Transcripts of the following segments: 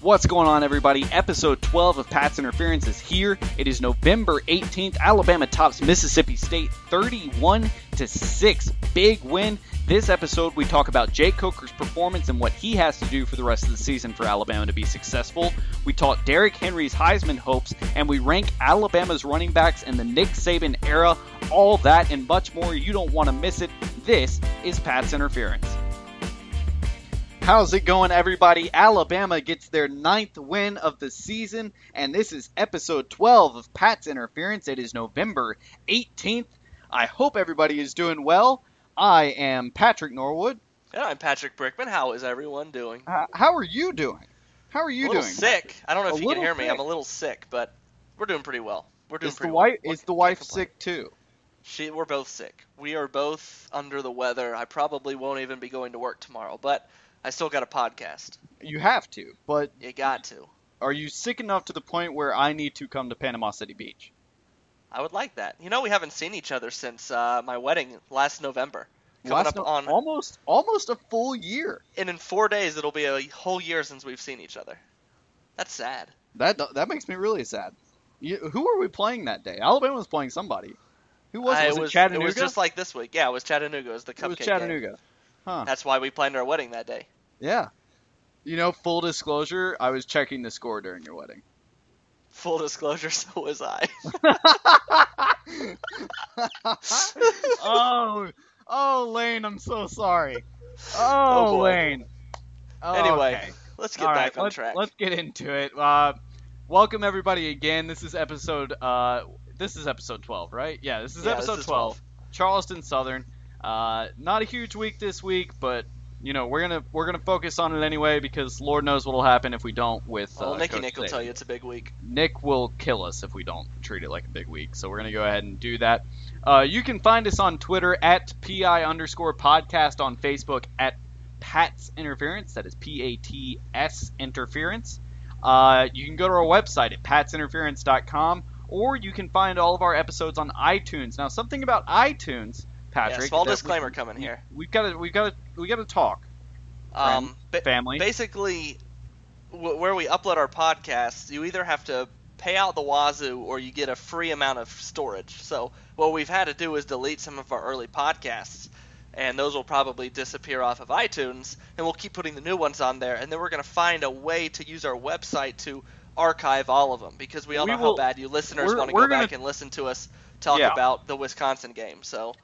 What's going on, everybody? Episode 12 of Pat's Interference is here. It is November 18th. Alabama tops Mississippi State 31 to 6. Big win. This episode, we talk about Jake Coker's performance and what he has to do for the rest of the season for Alabama to be successful. We talk Derrick Henry's Heisman hopes, and we rank Alabama's running backs in the Nick Saban era. All that and much more. You don't want to miss it. This is Pat's Interference. How's it going, everybody? Alabama gets their ninth win of the season, and this is episode 12 of Pat's Interference. It is November 18th. I hope everybody is doing well. I am Patrick Norwood. Yeah, I'm Patrick Brickman. How is everyone doing? Uh, how are you doing? How are you a doing? sick. I don't know A if you can hear me. sick. I'm a little sick, but we're doing pretty well. We're doing Is the pretty wife well. is the wife sick too? She, we're both sick. We are both under the weather. I probably won't even be going to work tomorrow, but I still got a podcast. You have to, but You got to. are you sick enough to the point where I need to come to Panama City Beach? I would like that. You know, we haven't seen each other since uh, my wedding last November. Coming Last up no- on, almost almost a full year. and in four days, it'll be a whole year since we've seen each other. That's sad. That that makes me really sad. You, who were we playing that day? Alabama was playing somebody. Who was it? Was it it was, Chattanooga? It was just like this week. Yeah, it was Chattanooga. It was the cupcake It was game. Chattanooga. Huh. That's why we planned our wedding that day. Yeah. You know, full disclosure, I was checking the score during your wedding. Full disclosure, so was I. oh, oh, Lane, I'm so sorry. Oh, Oh. Lane. Oh, Anyway, okay. let's get All back right, on let's, track. Let's get into it. Uh, welcome everybody again. This is episode. Uh, this is episode 12, right? Yeah, this is Yeah, episode this is 12. Charleston Southern. Uh, not a huge week this week, but you know we're gonna we're gonna focus on it anyway because Lord knows what'll happen if we don't with. Well, uh, Nicky Coach Nick will tell you it's a big week. Nick will kill us if we don't treat it like a big week. So we're gonna go ahead and do that. Uh, you can find us on Twitter at pi underscore podcast on Facebook at Pat's Interference. That is P A T S Interference. Uh, you can go to our website at patsinterference.com, or you can find all of our episodes on iTunes. Now, something about iTunes, Patrick. yeah, small that we- disclaimer coming here. We've got to we've got to we got to talk. Um, ba- family. basically, w- where we upload our podcasts, you either have to pay out the wazoo or you get a free amount of storage. So what we've had to do is delete some of our early podcasts, and those will probably disappear off of iTunes, and we'll keep putting the new ones on there, and then we're going to find a way to use our website to archive all of them because we all We know will- how bad you listeners want to go back gonna- and listen to us talk Yeah. about the Wisconsin game. So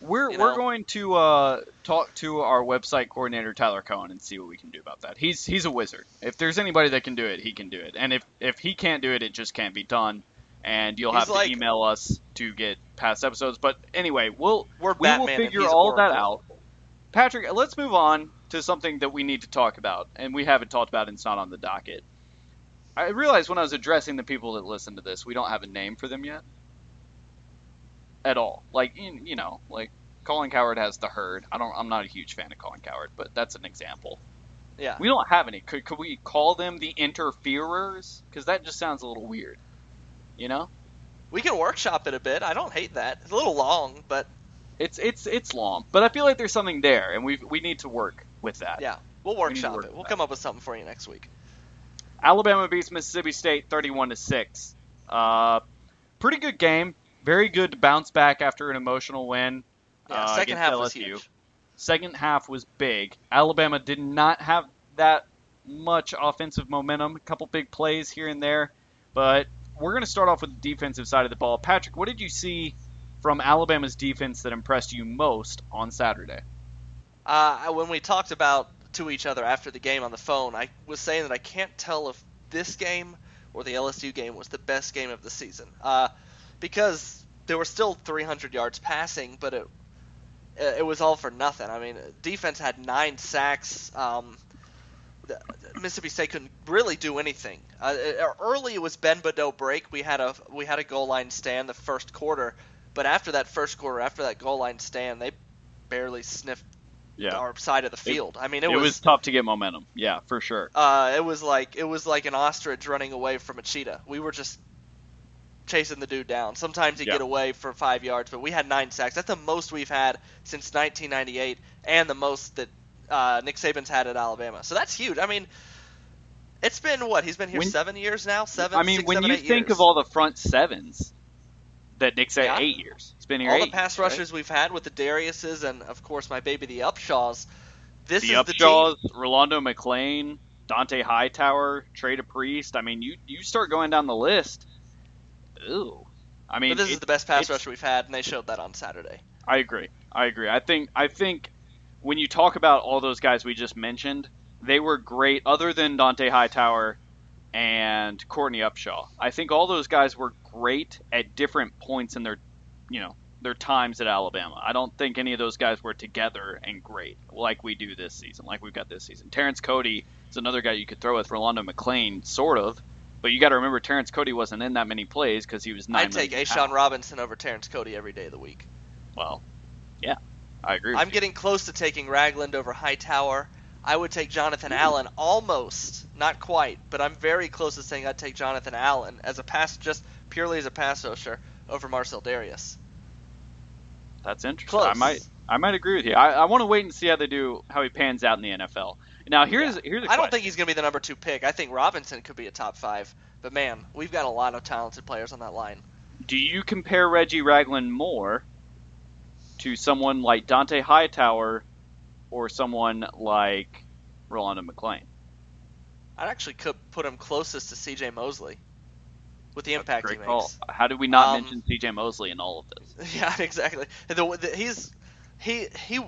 We're you we're going to uh, talk to our website coordinator Tyler Cohen and see what we can do about that. He's he's a wizard. If there's anybody that can do it, he can do it. And if if he can't do it, it just can't be done. And you'll He's have to email us to get past episodes. But anyway, we'll we're we will figure all that out. Patrick, let's move on to something that we need to talk about, and we haven't talked about. And it's not on the docket. I realized when I was addressing the people that listen to this, we don't have a name for them yet. At all, like you you know, like Colin Cowherd has the herd. I don't. I'm not a huge fan of Colin Cowherd, but that's an example. Yeah. We don't have any. Could could we call them the interferers? Because that just sounds a little weird. You know, We can workshop it a bit. I don't hate that. It's a little long, but it's it's it's long, but I feel like there's something there, and we we need to work with that. yeah, we'll workshop work it. We'll that. come up with something for you next week. Alabama beats Mississippi State 31 to six. Uh, pretty good game. Very good to bounce back after an emotional win. Yeah, uh, second half was huge. Second half was big. Alabama did not have that much offensive momentum. A couple big plays here and there, but we're going to start off with the defensive side of the ball. Patrick, what did you see from Alabama's defense that impressed you most on Saturday? Uh, when we talked about to each other after the game on the phone, I was saying that I can't tell if this game or the LSU game was the best game of the season uh, because there were still 300 yards passing, but it it was all for nothing. I mean, defense had nine sacks. Um, Mississippi State couldn't really do anything. Uh, early it was bend but break. We had a we had a goal line stand the first quarter, but after that first quarter, after that goal line stand, they barely sniffed Yeah, our side of the field. I mean, it, it, was, was tough to get momentum. Yeah, for sure. uh, it was like it was like an ostrich running away from a cheetah. We were just chasing the dude down. Sometimes he'd Yeah. get away for five yards, but we had nine sacks. That's the most we've had since 1998, and the most that uh, Nick Saban's had at Alabama. So that's huge. I mean, It's been what? He's been here When- seven years now. Seven. I mean, six, when seven, you think years. of all the front sevens that Nick said, Yeah. eight years. He's been here all eight the pass right? rushers we've had with the Dareuses and of course my baby the Upshaws. This the is the team. Rolando McClain, Dont'a Hightower, Trey Priest. I mean, you you start going down the list. Ooh, I mean, But this is the best pass rusher we've had, and they showed that on Saturday. I agree. I agree. I think I think when you talk about all those guys we just mentioned, they were great. Other than Dont'a Hightower and Courtney Upshaw, I think all those guys were great at different points in their, you know, their times at Alabama. I don't think any of those guys were together and great like we do this season, like we've got this season. Terrence Cody is another guy you could throw with Rolando McClain, sort of. But you got to remember, Terrence Cody wasn't in that many plays because he was nine. I'd take million A'Shawn. Robinson over Terrence Cody every day of the week. Well, yeah, I agree. With I'm you. getting close to taking Ragland over Hightower. I would take Jonathan Allen almost, not quite, but I'm very close to saying I'd take Jonathan Allen as a pass, just purely as a pass rusher over Marcell Dareus. That's interesting. Close. I might I might agree with you. I, I want to wait and see how they do how he pans out in the NFL. Now here's here's a I question. don't think he's going to be the number two pick. I think Robinson could be a top five. But man, we've got a lot of talented players on that line. Do you compare Reggie Ragland more to someone like Dont'a Hightower or someone like Rolando McClain? I'd actually could put him closest to C.J. Mosley with the impact Great he call. How did we not Um, mention C.J. Mosley in all of this? Yeah, exactly. The, the, he's he he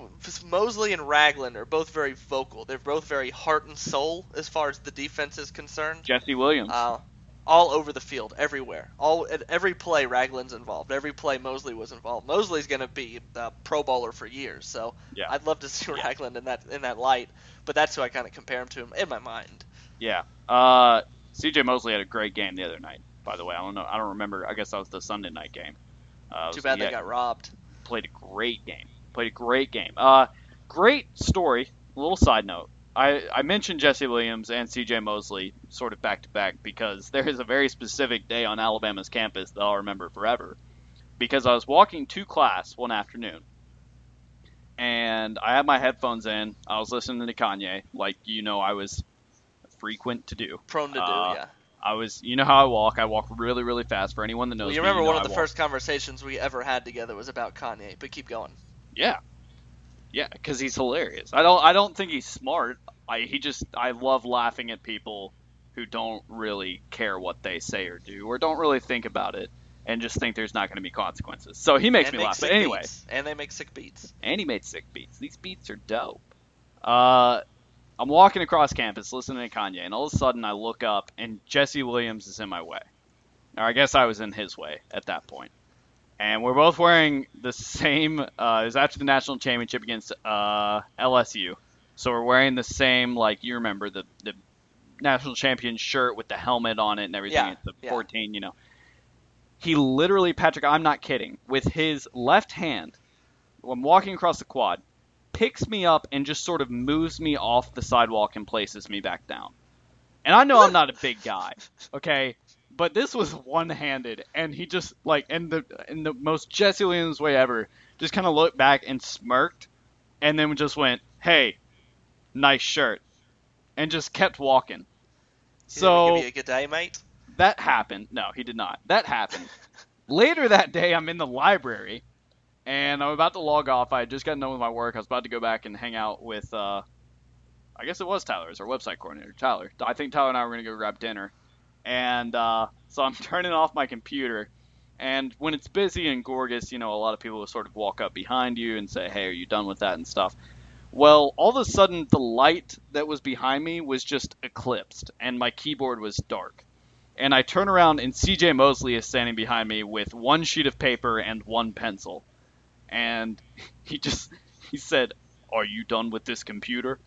Mosley and Ragland are both very vocal. They're both very heart and soul as far as the defense is concerned. Jesse Williams. Uh, all over the field, everywhere. All at every play, Ragland's involved. Every play, Mosley was involved. Mosley's going to be a Pro Bowler for years, so Yeah. I'd love to see Yeah. Ragland in that in that light. But that's who I kind of compare him to him in my mind. Yeah. Uh, C.J. Mosley had a great game the other night. By the way, I don't know. I don't remember. I guess that was the Sunday night game. Uh, Too bad they got robbed. played a great game. Played a great game. Uh, great story. A little side note. I, I mentioned Jesse Williams and C.J. Mosley sort of back to back because there is a very specific day on Alabama's campus that I'll remember forever. Because I was walking to class one afternoon, and I had my headphones in. I was listening to Kanye, like you know I was frequent to do. Prone to do, Uh, yeah. I was, you know how I walk. I walk really, really fast. For anyone that knows Well, you me, remember know one of I the walk- first conversations we ever had together was about Kanye, but keep going. Yeah, yeah, because he's hilarious. I don't, I don't think he's smart. I, he just, I love laughing at people who don't really care what they say or do, or don't really think about it, and just think there's not going to be consequences. So he makes and me laugh. But anyway, beats. and they make sick beats. and he made sick beats. These beats are dope. Uh, I'm walking across campus listening to Kanye, and all of a sudden I look up, and Jesse Williams is in my way. Or I guess I was in his way at that point. And we're both wearing the same. Uh, it was after the national championship against uh, LSU, so we're wearing the same. Like you remember the the national champion shirt with the helmet on it and everything. Yeah, It's the yeah. 14, you know. He literally, Patrick, I'm not kidding, with his left hand, when walking across the quad, picks me up and just sort of moves me off the sidewalk and places me back down. And I know I'm not a big guy, okay? But this was one-handed, and he just like in the in the most Jesse Williams way ever, just kind of looked back and smirked, and then just went, "Hey, nice shirt," and just kept walking. So give you a good day, mate. that happened. No, he did not. That happened. Later that day, I'm in the library, and I'm about to log off. I had just gotten done with my work. I was about to go back and hang out with, uh, I guess it was Tyler, as our website coordinator, Tyler. I think Tyler and I were going to go grab dinner. And uh, so I'm turning off my computer. And when it's busy and gorgeous, you know, a lot of people will sort of walk up behind you and say, hey, are you done with that and stuff. Well, all of a sudden, the light that was behind me was just eclipsed, and my keyboard was dark and I turn around and CJ Mosley is standing behind me with one sheet of paper and one pencil. And he just he said, "Are you done with this computer?"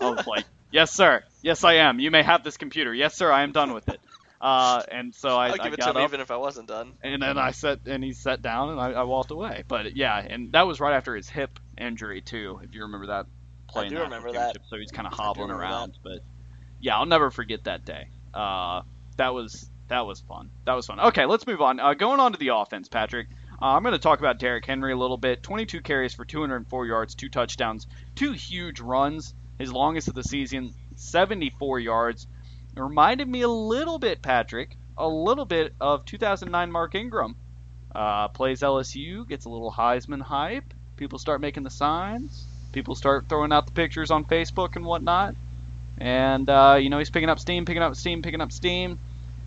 I was like, "Yes, sir. Yes, I am. You may have this computer. Yes, sir. I am done with it." Uh, and so I, I'll I give it to him even if I wasn't done. and then I sat and he sat down and I, I walked away. But yeah, and that was right after his hip injury too, if you remember that play. in do remember that. So he's kind of hobbling around. But yeah, I'll never forget that day. Uh, that was that was fun. That was fun. Okay, let's move on. Uh, going on to the offense, Patrick. Uh, I'm going to talk about Derrick Henry a little bit. 22 carries for 204 yards, two touchdowns, two huge runs. His longest of the season, 74 yards. It reminded me a little bit, Patrick, a little bit of 2009 Mark Ingram. Uh, plays LSU, gets a little Heisman hype. People start making the signs. People start throwing out the pictures on Facebook and whatnot. And, uh, you know, he's picking up steam, picking up steam, picking up steam.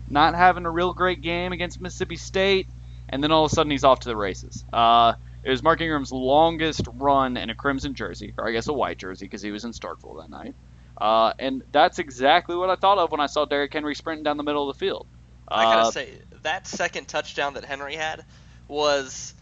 Not having a real great game against Mississippi State. And then all of a sudden he's off to the races. Uh, it was Mark Ingram's longest run in a crimson jersey, or I guess a white jersey, because he was in Starkville that night. Uh, and that's exactly what I thought of when I saw Derrick Henry sprinting down the middle of the field. I gotta uh, say that second touchdown that Henry had was,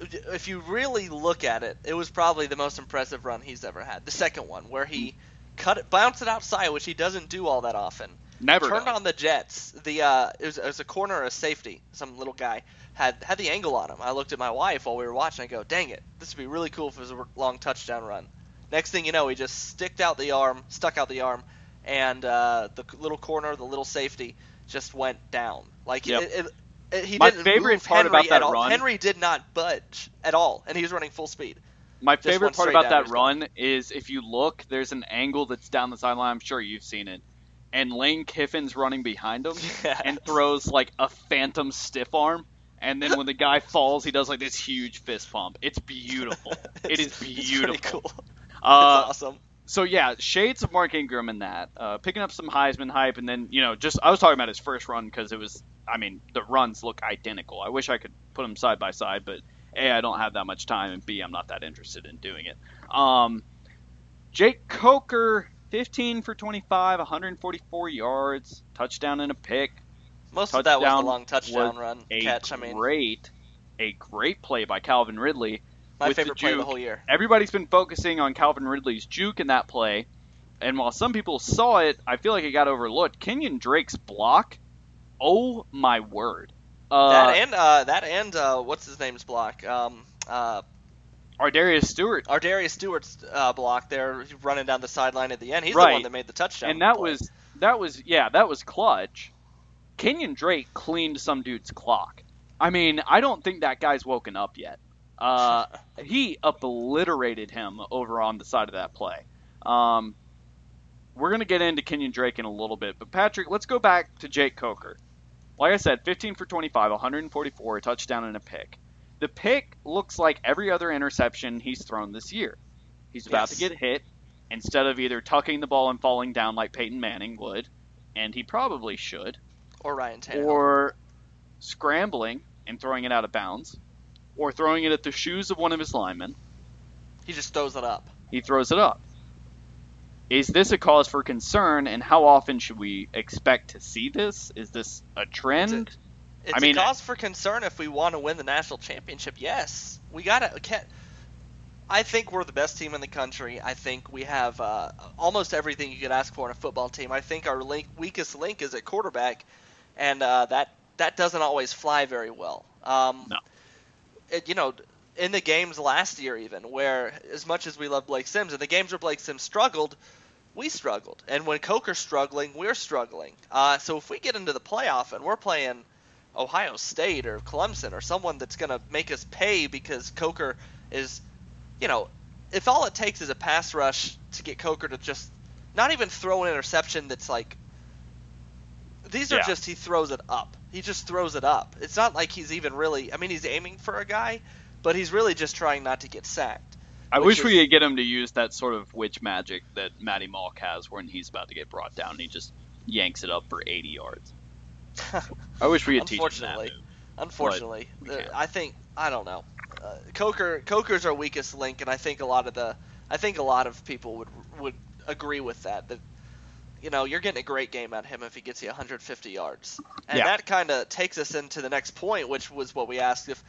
if you really look at it, it was probably the most impressive run he's ever had. The second one where he cut it, bounced it outside, which he doesn't do all that often. Never turned does. on the Jets. The uh, it was, it was a corner a safety. Some little guy had had the angle on him. I looked at my wife while we were watching. I go, dang it, this would be really cool if it was a long touchdown run. Next thing you know, he just sticked out the arm, stuck out the arm, and uh, the little corner, the little safety, just went down. Like Yep. it, it, it, he My didn't My favorite part Henry about that run- Henry did not budge at all, and he was running full speed. My favorite part about that run is if you look, there's an angle that's down the sideline. I'm sure you've seen it. And Lane Kiffin's running behind him Yes. and throws like a phantom stiff arm. And then when the guy falls, he does like this huge fist pump. It's beautiful. it is It's- It's beautiful. pretty cool. Uh, it's awesome. so yeah, shades of Mark Ingram in that. Uh, picking up some Heisman hype, and then you know, just I was talking about his first run because it was. I mean, the runs look identical. I wish I could put them side by side, but a I don't have that much time, and b I'm not that interested in doing it. Um, Jake Coker, 15 for 25, 144 yards, touchdown and a pick. Most of that was the touchdown long touchdown run A catch. I mean, great, a great play by Calvin Ridley. my with the favorite play of the whole year. everybody's been focusing on Calvin Ridley's juke in that play, and while some people saw it, I feel like it got overlooked. Kenyon Drake's block, oh my word! Uh, that and uh, that and uh, what's his name's block? Um, uh, Ardarius Stewart, Ardarius Stewart's uh, block there, running down the sideline at the end. He's the one that made the touchdown. and that play. was that was yeah, that was clutch. Kenyon Drake cleaned some dude's clock. I mean, I don't think that guy's woken up yet. Uh, he obliterated him over on the side of that play. Um, we're going to get into Kenyon Drake in a little bit, but Patrick, let's go back to Jake Coker. Like I said, 15 for 25, 144, a touchdown and a pick. The pick looks like every other interception he's thrown this year. He's about to get hit instead of either tucking the ball and falling down like Peyton Manning would, and he probably should, or Ryan Tannehill. or scrambling and throwing it out of bounds, or throwing it at the shoes of one of his linemen. he just throws it up. He throws it up. Is this a cause for concern, and how often should we expect to see this? Is this a trend? It's I mean- a cause for concern if we want to win the national championship. Yes, we gotta. Can't, I think we're the best team in the country. I think we have uh, almost everything you could ask for in a football team. I think our link, weakest link is at quarterback, and uh, that that doesn't always fly very well. Um, No. It, you know, in the games last year, even where as much as we love Blake Sims, in the games where Blake Sims struggled, we struggled, and when Coker's struggling, we're struggling. Uh, so if we get into the playoff and we're playing Ohio State or Clemson or someone that's going to make us pay because Coker is, you know, if all it takes is a pass rush to get Coker to just not even throw an interception that's like these are Yeah. just he throws it up. He just throws it up. It's not like he's even really I mean he's aiming for a guy, but he's really just trying not to get sacked. I wish we could get him to use that sort of witch magic that Matty Malk has when he's about to get brought down and he just yanks it up for 80 yards. I wish we had teach him that. Unfortunately. Unfortunately. I think I don't know. Uh, Coker Coker's our weakest link, and I think a lot of the I think a lot of people would would agree with that. That you know you're getting a great game out of him if he gets you 150 yards, and Yeah. that kind of takes us into the next point, which was what we asked if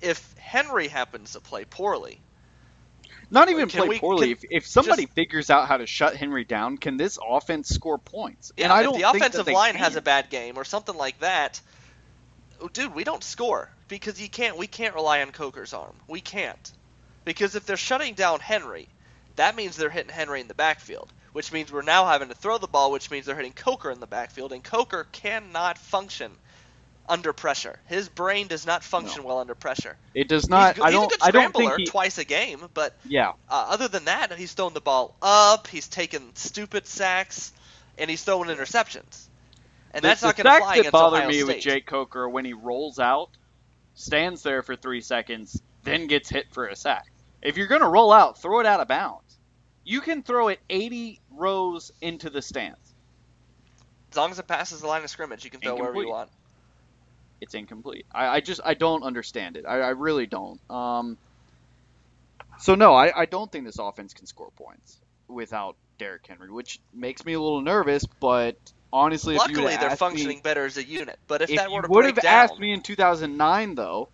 if Henry happens to play poorly. Not even Can play we- poorly. can- if, if somebody just- figures out how to shut Henry down, can this offense score points? Yeah, and I if don't the offensive line has a bad game or something like that, oh, dude, we don't score because you can't. We can't rely on Coker's arm. We can't because if they're shutting down Henry, that means they're hitting Henry in the backfield, which means we're now having to throw the ball, which means they're hitting Coker in the backfield, and Coker cannot function under pressure. His brain does not function well under pressure. It does not. he's, go- I he's don't. a good I don't scrambler think he. twice a game, but Yeah, uh, other than that, he's throwing the ball up. He's taking stupid sacks, and he's throwing interceptions. And The- that's not going to fly that against bothered Ohio me State. with Jake Coker when he rolls out, stands there for three seconds, then gets hit for a sack. If you're going to roll out, throw it out of bounds. You can throw it 80 rows into the stands. As long as it passes the line of scrimmage, you can throw wherever you want. It's incomplete. I, I just I don't understand it. I, I really don't. Um, so no, I, I don't think this offense can score points without Derrick Henry, which makes me a little nervous. But honestly, if you Luckily, they're functioning me, better as a unit. But if, if that were you to would have down, asked me in 2009, though,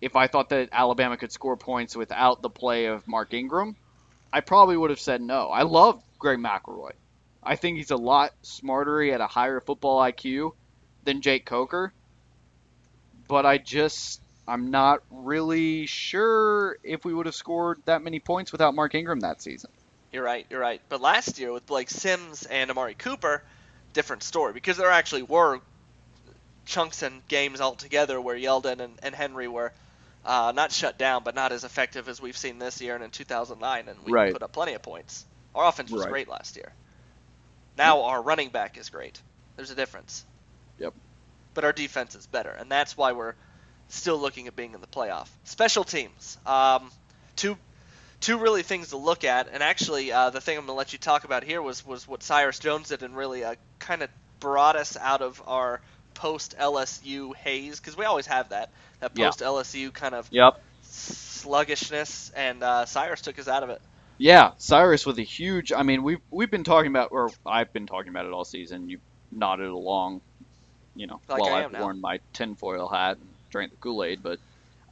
if I thought that Alabama could score points without the play of Mark Ingram, I probably would have said no. I love Greg McElroy. I think he's a lot smarter. He had a higher football IQ than Jake Coker. But I just, I'm not really sure if we would have scored that many points without Mark Ingram that season. You're right. You're right. But last year with Blake Sims and Amari Cooper, different story because there actually were chunks and games altogether where Yeldon and, and Henry were uh, not shut down, but not as effective as we've seen this year and in 2009, and we Right. put up plenty of points. Our offense was Right. great last year. Now our running back is great. There's a difference. Yep. But our defense is better, and that's why we're still looking at being in the playoff. Special teams. Um, two two really things to look at, and actually, uh, the thing I'm gonna let you talk about here was was what Cyrus Jones did, and really uh, kind of brought us out of our post LSU haze because we always have that that post LSU kind of Yep. sluggishness, and uh, Cyrus took us out of it. Yeah, Cyrus with a huge. I mean, we've we've been talking about, or I've been talking about it all season. You nodded along, you know, Like I've now. worn my tinfoil hat and drank the Kool Aid. But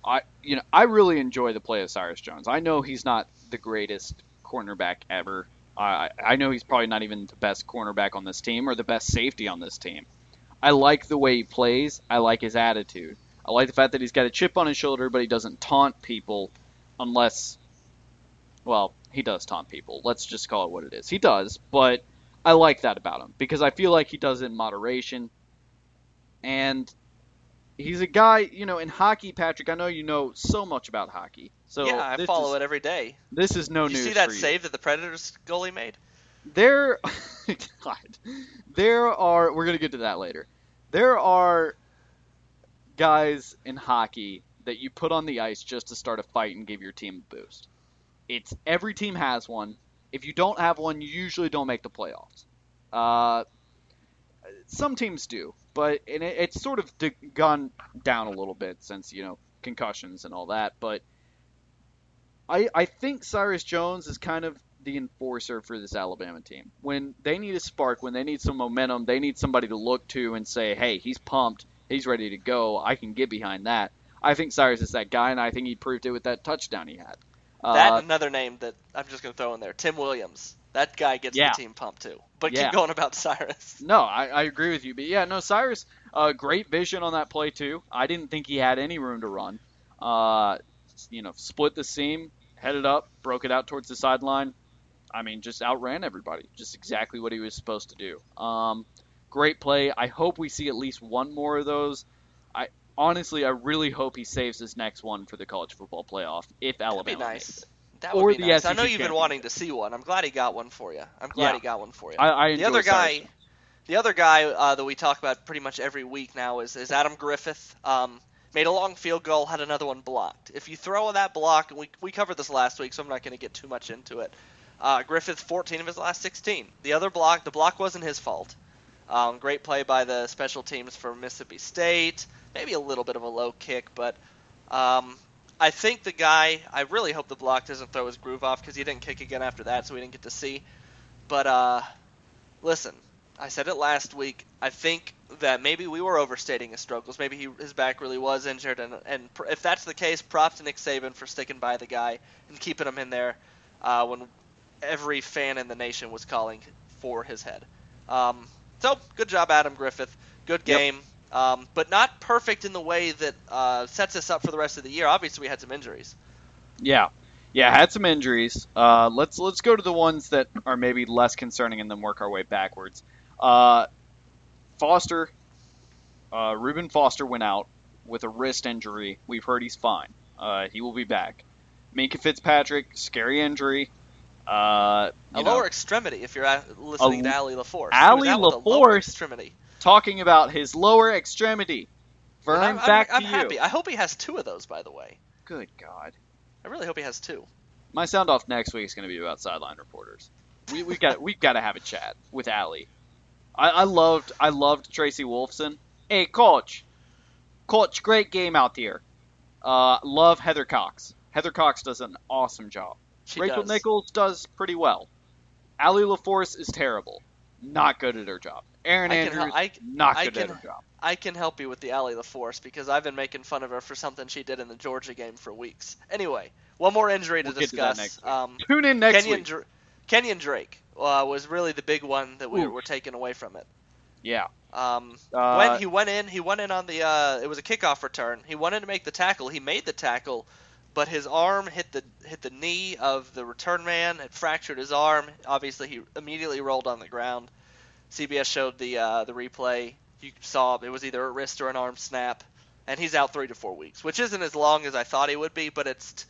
I, you know, I really enjoy the play of Cyrus Jones. I know he's not the greatest cornerback ever. I I know he's probably not even the best cornerback on this team or the best safety on this team. I like the way he plays. I like his attitude. I like the fact that he's got a chip on his shoulder, but he doesn't taunt people unless well, he does taunt people. Let's just call it what it is. He does, but I like that about him because I feel like he does it in moderation. And he's a guy, you know, in hockey, Patrick. I know you know so much about hockey. So yeah, I follow is, it every day. This is no Did you news see that you. save that the Predators goalie made? There, God, there are. We're gonna get to that later. There are guys in hockey that you put on the ice just to start a fight and give your team a boost. It's every team has one. If you don't have one, you usually don't make the playoffs. Uh, some teams do, but and it, it's sort of d- gone down a little bit since you know concussions and all that. But I I think Cyrus Jones is kind of the enforcer for this Alabama team. When they need a spark, when they need some momentum, they need somebody to look to and say, "Hey, he's pumped, he's ready to go. I can get behind that." I think Cyrus is that guy, and I think he proved it with that touchdown he had. That Uh, another name that I'm just going to throw in there, Tim Williams. That guy gets Yeah. the team pumped too. But Yeah. keep going about Cyrus. No, I, I agree with you. But yeah, no, Cyrus, uh, great vision on that play too. I didn't think he had any room to run. Uh, you know, split the seam, headed up, broke it out towards the sideline. I mean, just outran everybody. Just exactly what he was supposed to do. Um, great play. I hope we see at least one more of those. I honestly, I really hope he saves his next one for the college football playoff if That'd Alabama be makes nice. it. That Or would be the nice. I know you've been wanting to see one. I'm glad he got one for you. I'm glad Yeah. he got one for you. I, I the other guy, the other guy uh, that we talk about pretty much every week now is, is Adam Griffith. Um, made a long field goal, had another one blocked. If you throw that block, and we, we covered this last week, so I'm not going to get too much into it. Uh, Griffith, 14 of his last 16. The other block, the block wasn't his fault. Um, great play by the special teams for Mississippi State. Maybe a little bit of a low kick, but um, I think the guy. I really hope the block doesn't throw his groove off because he didn't kick again after that, so we didn't get to see. But uh, listen, I said it last week. I think that maybe we were overstating his struggles. Maybe he, his back really was injured, and and pr- if that's the case, props to Nick Saban for sticking by the guy and keeping him in there uh, when every fan in the nation was calling for his head. Um, so good job, Adam Griffith. Good Yep. Um, but not perfect in the way that uh, sets us up for the rest of the year. Obviously, we had some injuries. Yeah, yeah, had some injuries. Uh, let's let's go to the ones that are maybe less concerning and then work our way backwards. Uh, Foster, uh, Reuben Foster went out with a wrist injury. We've heard he's fine. Uh, he will be back. Minkah Fitzpatrick, scary injury. Uh, A you know, lower extremity, if you're listening A- to Allie LaForce. Ali He was out with a lower LaForce? extremity. Talking about his lower extremity. Vern, I'm, back I'm, I'm to you. happy. I hope he has two of those, by the way. Good God. I really hope he has two. My sound off next week is going to be about sideline reporters. We we got we've got to have a chat with Allie. I, I loved I loved Tracy Wolfson. Hey coach, coach, great game out there. Uh, love Heather Cox. Heather Cox does an awesome job. She Rachel does. Nichols does pretty well. Allie LaForce is terrible. Not good at her job. Erin I can Andrews, hel- I- not I good at can- her job. I can help you with the Alley the Force because I've been making fun of her for something she did in the Georgia game for weeks. Anyway, one more injury to We'll get to that discuss. next week. um, Tune in next Kenyon, week. Dra- Kenyon Drake uh, was really the big one that we Oof. were taking away from it. Yeah. Um, Uh, when he went in, he went in on the. Uh, it was a kickoff return. He wanted to make the tackle. He made the tackle, but his arm hit the hit the knee of the return man. It fractured his arm. Obviously, he immediately rolled on the ground. CBS showed the uh, the replay. You saw it was either a wrist or an arm snap, and he's out three to four weeks, which isn't as long as I thought he would be, but it's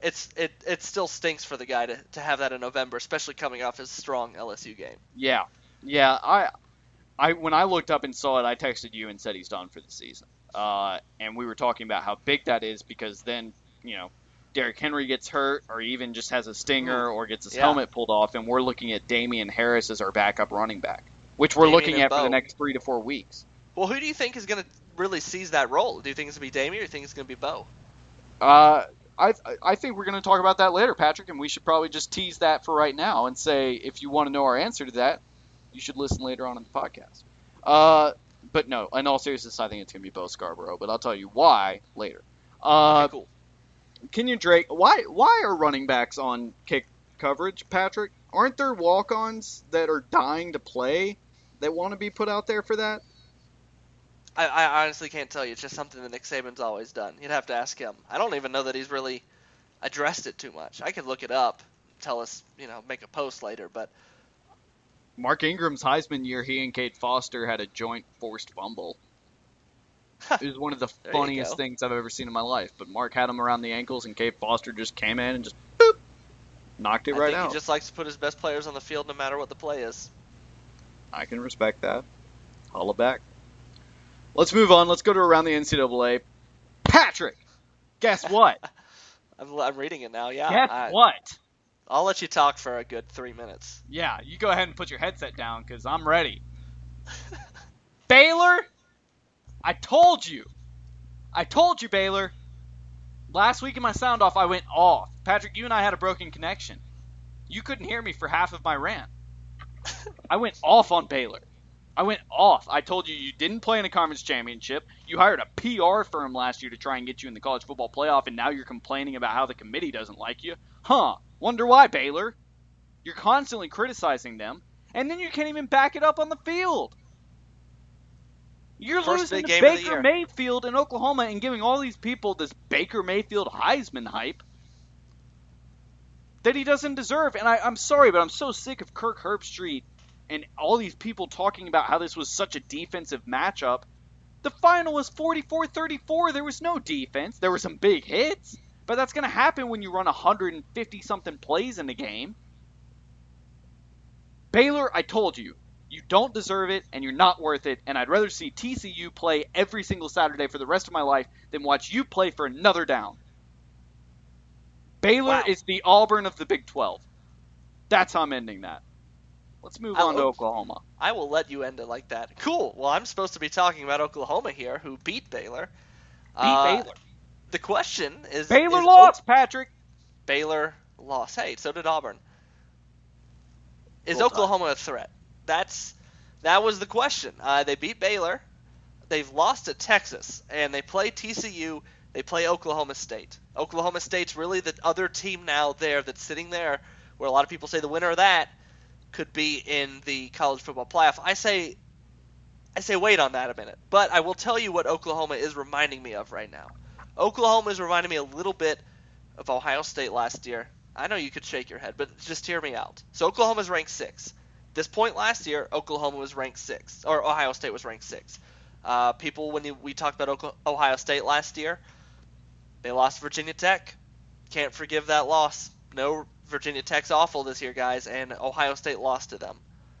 it's it it still stinks for the guy to, to have that in November, especially coming off his strong LSU game. Yeah, yeah. I, I when I looked up and saw it, I texted you and said he's done for the season. Uh, and we were talking about how big that is because then you know, Derrick Henry gets hurt, or even just has a stinger, or gets his Yeah. helmet pulled off, and we're looking at Damien Harris as our backup running back, which we're Damien looking at for the next three to four weeks. Well, who do you think is going to really seize that role? Do you think it's going to be Damien or do you think it's going to be Bo? Uh, I I think we're going to talk about that later, Patrick, and we should probably just tease that for right now and say if you want to know our answer to that, you should listen later on in the podcast. Uh, but no, in all seriousness, I think it's going to be Bo Scarborough, but I'll tell you why later. Uh, Okay, cool. Kenyon Drake, why why are running backs on kick coverage, Patrick? Aren't there walk-ons that are dying to play that want to be put out there for that? I, I honestly can't tell you. It's just something that Nick Saban's always done. You'd have to ask him. I don't even know that he's really addressed it too much. I could look it up, tell us, you know, make a post later, but Mark Ingram's Heisman year, he and Cade Foster had a joint forced fumble. it was one of the funniest things I've ever seen in my life. But Mark had him around the ankles, and Cade Foster just came in and just boop, knocked it I right think out. he just likes to put his best players on the field no matter what the play is. I can respect that. Holla back. Let's move on. Let's go to around the NCAA. Patrick, guess what? I'm, I'm reading it now. Yeah. guess I, what? I'll let you talk for a good three minutes. Yeah, you go ahead and put your headset down because I'm ready. Baylor, I told you. I told you, Baylor. Last week in my sound off, I went off. Patrick, you and I had a broken connection. You couldn't hear me for half of my rant. I went off on Baylor. I went off. I told you you didn't play in a conference championship. You hired a PR firm last year to try and get you in the college football playoff, and now you're complaining about how the committee doesn't like you. Huh. Wonder why, Baylor? You're constantly criticizing them, and then you can't even back it up on the field. You're First losing to game of the Baker. Mayfield in Oklahoma and giving all these people this Baker Mayfield Heisman hype that he doesn't deserve. And I, I'm sorry, but I'm so sick of Kirk Herbstreit and all these people talking about how this was such a defensive matchup. The final was 44-34. There was no defense. There were some big hits, but that's going to happen when you run 150 something plays in the game. Baylor, I told you, you don't deserve it and you're not worth it, and I'd rather see TCU play every single Saturday for the rest of my life than watch you play for another down. Baylor Wow. is the Auburn of the Big 12. That's how I'm ending that. Let's move I on to Oklahoma. I will let you end it like that. Cool. Well, I'm supposed to be talking about Oklahoma here, who beat Baylor. Beat Uh, Baylor. The question is Baylor is lost, Patrick. Baylor lost. Hey, so did Auburn. Is. Oklahoma a threat? That's that was the question. Uh, they beat Baylor. They've lost to Texas, and they play TCU. They play Oklahoma State. Oklahoma State's really the other team now there that's sitting there, where a lot of people say the winner of that could be in the college football playoff. I say, I say, wait on that a minute. But I will tell you what Oklahoma is reminding me of right now. Oklahoma is reminding me a little bit of Ohio State last year. I know you could shake your head, but just hear me out. So Oklahoma's ranked six. This point last year, Oklahoma was ranked six, or Ohio State was ranked six. Uh, people, when you, we talked about Ohio State last year, they lost Virginia Tech. Can't forgive that loss. No, Virginia Tech's awful this year, guys, and Ohio State lost to them.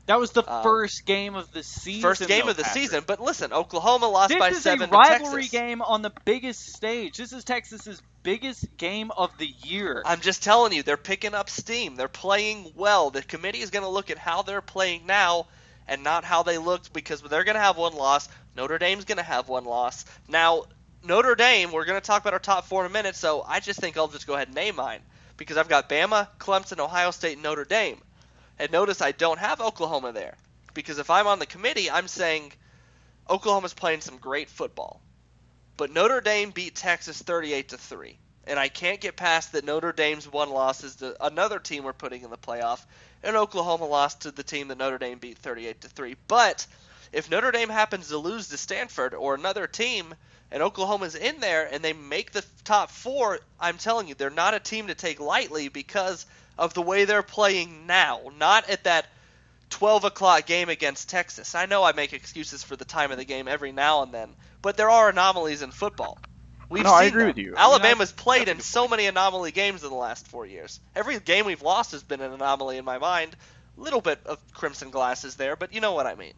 That was the Um, first game of the season. First game though, of the Patrick. season, but listen, Oklahoma lost This by is seven a rivalry game on the biggest stage. This is Texas's biggest game of the year. I'm just telling you, they're picking up steam. They're playing well. The committee is going to look at how they're playing now and not how they looked because they're going to have one loss. Notre Dame's going to have one loss. Now, Notre Dame, we're going to talk about our top four in a minute, so I just think I'll just go ahead and name mine because I've got Bama, Clemson, Ohio State, and Notre Dame. And notice I don't have Oklahoma there because if I'm on the committee, I'm saying Oklahoma's playing some great football. But Notre Dame beat Texas 38 to 3. And I can't get past that Notre Dame's one loss is to another team we're putting in the playoff, and Oklahoma lost to the team that Notre Dame beat 38 to 3. But if Notre Dame happens to lose to Stanford or another team and Oklahoma's in there and they make the top 4, I'm telling you they're not a team to take lightly because of the way they're playing now, not at that 12 o'clock game against Texas. I know I make excuses for the time of the game every now and then, but there are anomalies in football. We've No, I agree them. with you. I mean, Alabama's played in so many anomaly games in the last four years. Every game we've lost has been an anomaly in my mind. A little bit of crimson glasses there, but you know what I mean.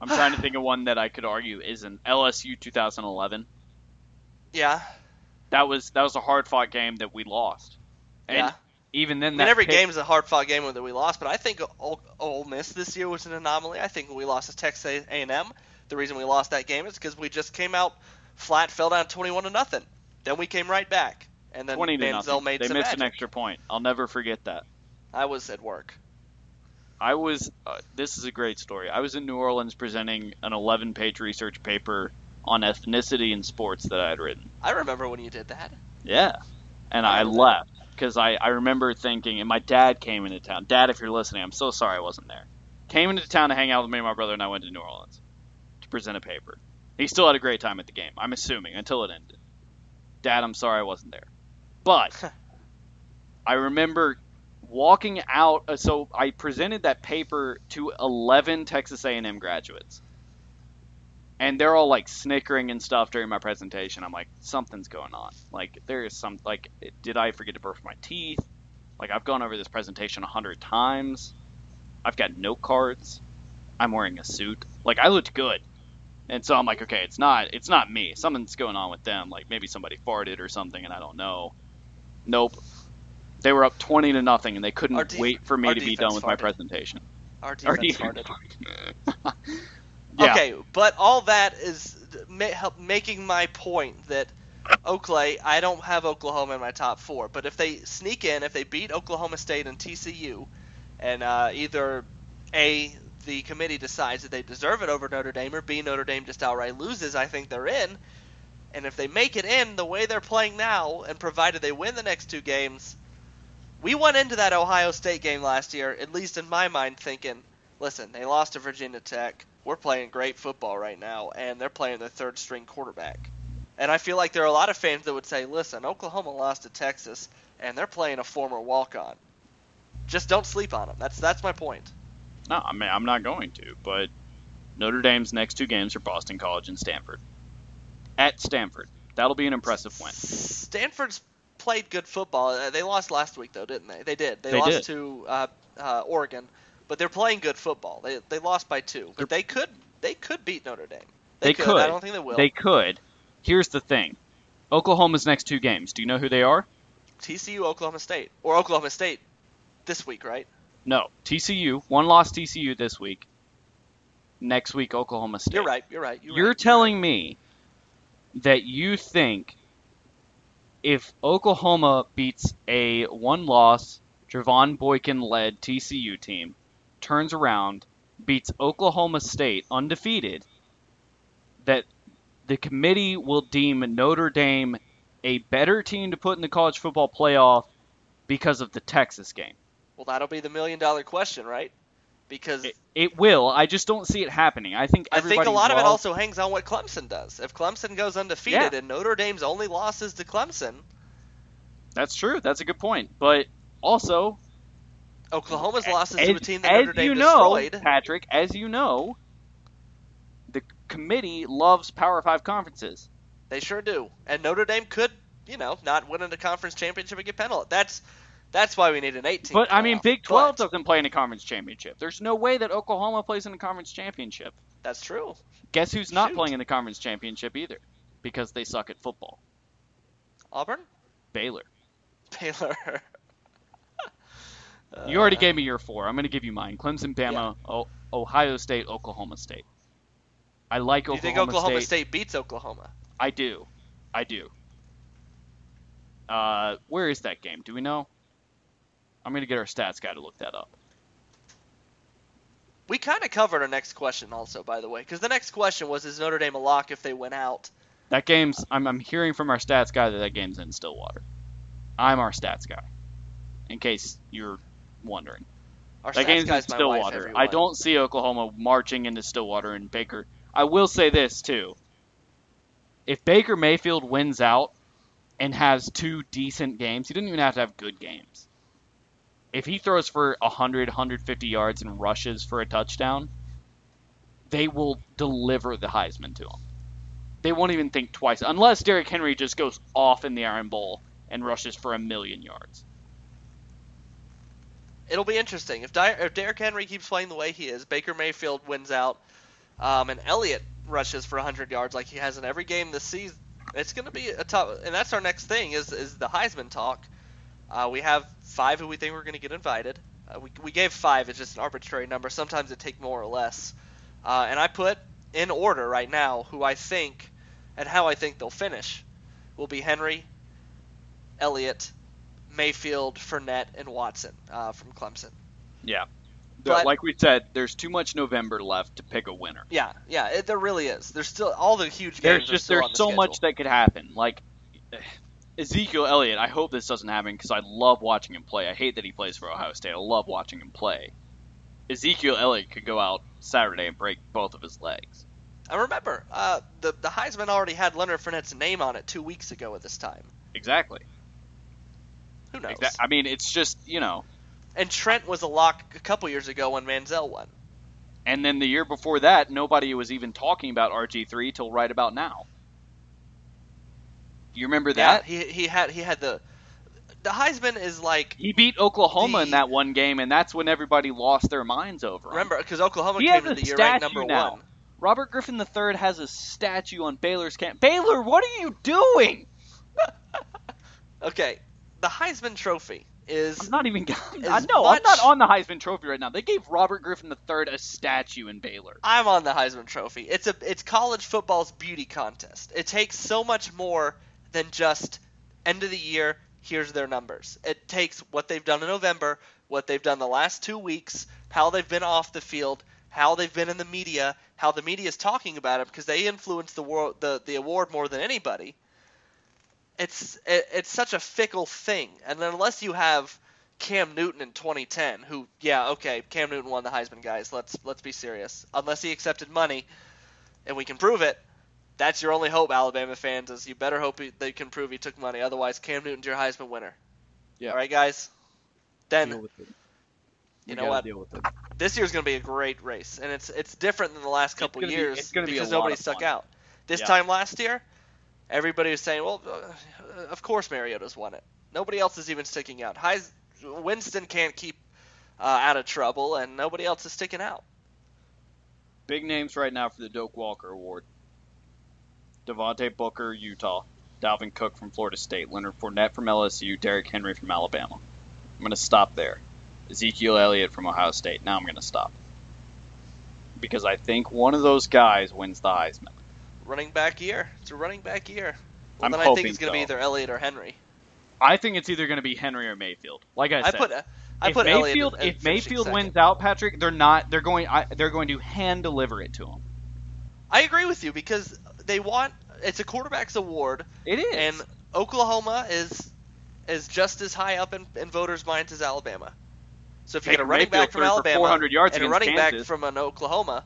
I'm trying to think of one that I could argue isn't LSU 2011. Yeah, That was that was a hard fought game that we lost. And yeah. even then, I mean, every pick- is a hard fought game that we lost, but I think Ole, Ole Miss this year was an anomaly. I think when we lost to Texas A&M, the reason we lost that game is because we just came out flat, fell down 21 to nothing. Then we came right back, and then 20 to Manziel nothing. made They missed magic. an extra point. I'll never forget that. I was at work. I was. Uh, this is a great story. I was in New Orleans presenting an 11 page research paper on ethnicity in sports that I had written. I remember when you did that. Yeah. And I I left because I, I remember thinking, and my dad came into town. Dad, if you're listening, I'm so sorry I wasn't there. Came into town to hang out with me and my brother, and I went to New Orleans to present a paper. He still had a great time at the game, I'm assuming, until it ended. Dad, I'm sorry I wasn't there. But I remember walking out. uh, So I presented that paper to 11 Texas A&M graduates, and they're all like snickering and stuff during my presentation. I'm like, something's going on. Like there is some like, did I forget to brush my teeth? Like I've gone over this presentation a hundred times. I've got note cards. I'm wearing a suit. Like I looked good. And so I'm like, okay, it's not it's not me. Something's going on with them. Like maybe somebody farted or something and I don't know. Nope. They were up 20 to nothing and they couldn't def- wait for me to be done with my presentation. Our Our defense defense farted. yeah. Okay, but all that is ma- help- making my point that Oakley, I don't have Oklahoma in my top four, but if they sneak in, if they beat Oklahoma State and TCU, and uh, either A, the committee decides that they deserve it over Notre Dame, or B, Notre Dame just outright loses, I think they're in. And if they make it in the way they're playing now, and provided they win the next two games, we went into that Ohio State game last year, at least in my mind, thinking, listen, they lost to Virginia Tech. We're playing great football right now, and they're playing their third string quarterback. And I feel like there are a lot of fans that would say, listen, Oklahoma lost to Texas, and they're playing a former walk on. Just don't sleep on them. That's that's my point. No, I mean I'm not going to, but Notre Dame's next two games are Boston College and Stanford. At Stanford. That'll be an impressive win. Stanford's played good football. Uh, They lost last week, though, didn't they? They did. They, They lost did. to uh, uh, Oregon, but they're playing good football. They they lost by two, but they could they could beat Notre Dame. They could. could. I don't think they will. They could. Here's the thing. Oklahoma's next two games. Do you know who they are? TCU, Oklahoma State, or Oklahoma State this week, right? No. TCU. One loss TCU this week. Next week Oklahoma State. You're right. You're right. You're, You're right, telling me that you think if Oklahoma beats a one loss, Trevone Boykin led TCU team, turns around, beats Oklahoma State undefeated, that the committee will deem Notre Dame a better team to put in the college football playoff because of the Texas game. Well, that'll be the million dollar question, right? Because It, it will. I just don't see it happening. I think I think a lot of it also hangs on what Clemson does. If Clemson goes undefeated Yeah. and Notre Dame's only loss is to Clemson, That's true. That's a good point. But also, Oklahoma's losses as, to a team that Notre Dame you know, destroyed. Patrick, as you know, the committee loves Power Five conferences. They sure do. And Notre Dame could you know, not winning a conference championship and get penalized. That's that's why we need an 18. But I mean. Big 12 But doesn't play in a conference championship. There's no way that Oklahoma plays in a conference championship. That's true. Guess who's not Shoot. playing in the conference championship either? Because they suck at football. Auburn, Baylor. Baylor. You already Uh, gave me your four. I'm going to give you mine. Clemson, Bama, o- Ohio State, Oklahoma State. I like Do Oklahoma State. you think Oklahoma State. State beats Oklahoma? I do. I do. Uh, where is that game? Do we know? I'm going to get our stats guy to look that up. We kind of covered our next question also, by the way, because the next question was: Is Notre Dame a lock if they win out? That game's. I'm, I'm hearing from our stats guy that that game's in Stillwater. I'm our stats guy. In case you're wondering. Our That stats game's in my wife, Stillwater. I don't see Oklahoma marching into Stillwater and Baker. I will say this too. If Baker Mayfield wins out and has two decent games, he didn't even have to have good games. If he throws for 100, 150 yards and rushes for a touchdown, they will deliver the Heisman to him. They won't even think twice, unless Derrick Henry just goes off in the Iron Bowl and rushes for a million yards. It'll be interesting if, Di- if Derrick Henry keeps playing the way he is. Baker Mayfield wins out, um, and Elliott rushes for 100 yards like he has in every game this season. It's going to be a tough, and that's our next thing is is the Heisman talk. Uh, we have five who we think we're going to get invited. Uh, we, we gave five. It's just an arbitrary number. Sometimes it take more or less. Uh, and I put in order right now who I think and how I think they'll finish will be Henry, Elliott, Mayfield, Fournette, and Watson uh, from Clemson. Yeah. But- like we said, there's too much November left to pick a winner. Yeah, yeah, it, there really is. There's still all the huge games. There's are just there's the so schedule. much that could happen. Like Ezekiel Elliott, I hope this doesn't happen because I love watching him play. I hate that he plays for Ohio State. I love watching him play. Ezekiel Elliott could go out Saturday and break both of his legs. And remember uh, the the Heisman already had Leonard Fournette's name on it two weeks ago at this time. Exactly. Who knows? Exa- I mean, it's just you know. And Trent was a lock a couple years ago when Manziel won. And then the year before that, nobody was even talking about RG three till right about now. You remember that? Yeah, he he had he had the the Heisman is like He beat Oklahoma in that one game, and that's when everybody lost their minds over him. remember because Oklahoma He came into the year ranked number now. one. Robert Griffin III has a statue on Baylor's camp. Baylor, what are you doing? Okay, the Heisman Trophy is I'm not even. I know I'm not on the Heisman Trophy right now. They gave Robert Griffin III a statue in Baylor. I'm on the Heisman Trophy. It's a it's college football's beauty contest. It takes so much more than just end of the year. Here's their numbers. It takes what they've done in November, what they've done the last two weeks, how they've been off the field, how they've been in the media, how the media is talking about it because they influence the world the the award more than anybody. It's it, it's such a fickle thing, and unless you have Cam Newton in 2010, who yeah okay Cam Newton won the Heisman guys. Let's let's be serious. Unless he accepted money, and we can prove it, that's your only hope, Alabama fans. Is you better hope he, they can prove he took money. Otherwise, Cam Newton's your Heisman winner. Yeah. All right, guys. Then Deal with it. you know what? Deal with it. This year's going to be a great race, and it's it's different than the last couple be- years be because nobody stuck out. This Yeah. time last year, everybody was saying, "Well, uh, of course Mariota's won it." Nobody else is even sticking out. Heis- Winston can't keep uh, out of trouble, and nobody else is sticking out. Big names right now for the Doak Walker Award. Devontae Booker, Utah. Dalvin Cook from Florida State. Leonard Fournette from LSU. Derrick Henry from Alabama. I'm going to stop there. Ezekiel Elliott from Ohio State. Now I'm going to stop. Because I think one of those guys wins the Heisman. Running back year. It's a running back year. Well, I'm then I think it's going to be either Elliott or Henry. I think it's either going to be Henry or Mayfield. Like I I said, put uh, I if put Mayfield in- in if Mayfield second. wins out, Patrick, they're not. They're going. I, they're going to hand deliver it to him. I agree with you because they want it's a quarterback's award, It is. and Oklahoma is is just as high up in, in voters' minds as Alabama. So if you get a running Mayfield back from Alabama 400 yards and a running back from an Oklahoma,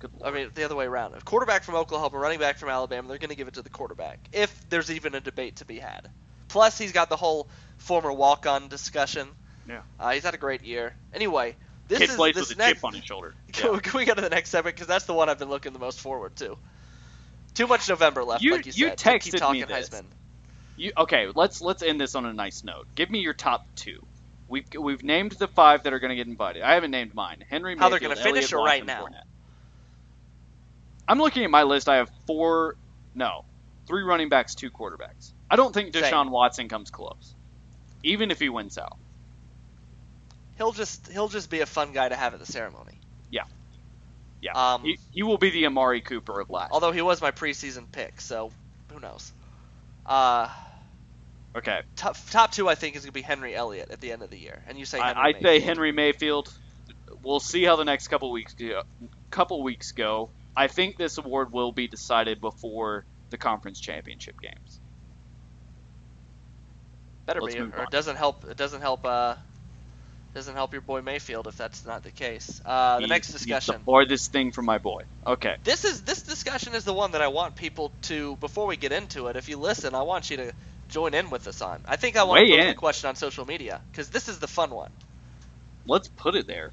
Good I mean the other way around. A quarterback from Oklahoma, running back from Alabama, they're going to give it to the quarterback if there's even a debate to be had. Plus, he's got the whole former walk-on discussion. Yeah. Uh, he's had a great year. Anyway, this Kid is plays this with a next, chip on his shoulder. Can, Yeah. can we go to the next segment? Because that's the one I've been looking the most forward to. Too much November left, You- like you you said. to keep texted me this. Heisman. You okay? Let's let's end this on a nice note. Give me your top two. We've we've named the five that are going to get invited. I haven't named mine. Henry. How Mayfield, they're gonna finish Elliott, or right now? Fournette. I'm looking at my list. I have four, no, three running backs, two quarterbacks. I don't think Same. Deshaun Watson comes close, even if he wins out. He'll just he'll just be a fun guy to have at the ceremony. Yeah, Um, he, he will be the Amari Cooper of last. Although he was my preseason pick, so who knows? Uh, okay, top top two I think is gonna be Henry Elliott at the end of the year, and you say Henry I, I say Henry Mayfield. We'll see how the next couple weeks go. Couple weeks go. I think this award will be decided before the conference championship games. Better Let's be, or on. it doesn't help. It doesn't help. Uh, doesn't help your boy Mayfield if that's not the case. Uh, the He- next discussion. The farthest thing from my boy. Okay. This is this discussion is the one that I want people to before we get into it. If you listen, I want you to join in with us on. I think I want to put in. the question on social media because this is the fun one. Let's put it there.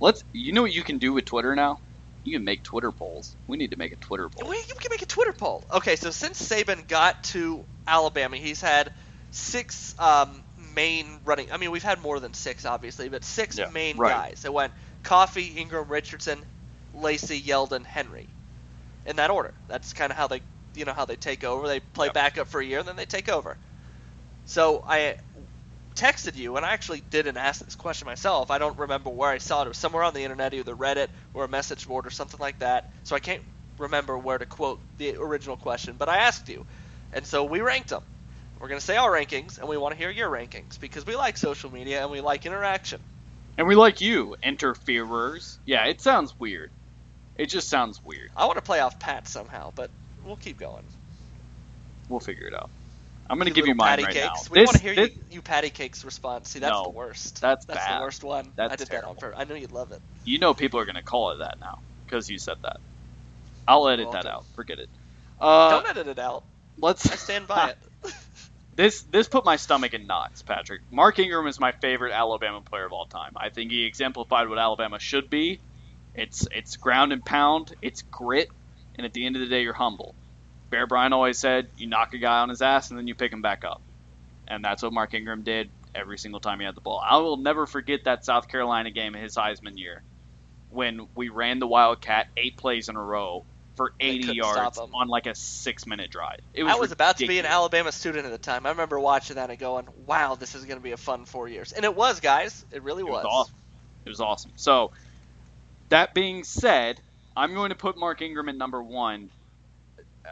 Let's. You know what you can do with Twitter now? You can make Twitter polls. We need to make a Twitter poll. We, can make a Twitter poll. Okay, so since Saban got to Alabama, he's had six um, main running. I mean, we've had more than six, obviously, but six Yeah, main right. guys. It went Coffee, Ingram, Richardson, Lacy, Yeldon, Henry, in that order. That's kind of how they, you know, how they take over. They play Yep. backup for a year, and then they take over. So I texted you, and I actually didn't ask this question myself. I don't remember where I saw it. It was somewhere on the internet, either Reddit or a message board or something like that. So I can't remember where to quote the original question, but I asked you. And so we ranked them. We're going to say our rankings, and we want to hear your rankings because we like social media and we like interaction. And we like you, interferers. Yeah, it sounds weird. It just sounds weird. I want to play off Pat somehow, but we'll keep going. We'll figure it out. I'm gonna give you mine patty right cakes. now. We This- want to hear this- you, you patty cakes response. See, that's No, the worst. that's that's bad. the worst one. That's I did that terrible. on purpose. I knew you'd love it. You know people are gonna call it that now because you said that. I'll edit that Welcome. out. Forget it. Uh, Don't edit it out. let's. I stand by it. This this put my stomach in knots, Patrick. Mark Ingram is my favorite Alabama player of all time. I think he exemplified what Alabama should be. It's it's ground and pound, it's grit, and at the end of the day, you're humble. Bear Bryant always said, you knock a guy on his ass and then you pick him back up, and that's what Mark Ingram did every single time he had the ball. I will never forget that South Carolina game, his Heisman year, when we ran the Wildcat eight plays in a row for 80 yards on like a six minute drive. It was I was about to be an. Alabama student at the time. I remember watching that and going, "Wow, this is going to be a fun four years," and it was, guys. It really It was. was awesome. It was awesome. So, that being said, I'm going to put Mark Ingram at number one.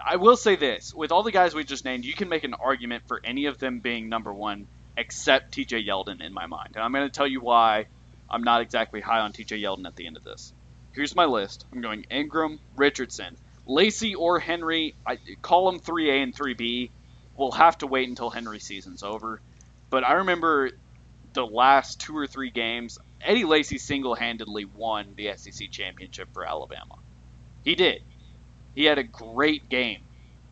I will say this: with all the guys we just named, you can make an argument for any of them being number one, except T.J. Yeldon in my mind, and I'm going to tell you why I'm not exactly high on T.J. Yeldon at the end of this. Here's my list. I'm going Ingram, Richardson, Lacy, or Henry. I call them 3A and 3B. We'll have to wait until Henry's season's over. But I remember the last two or three games, Eddie Lacy single-handedly won the SEC championship for Alabama. He did. He had a great game.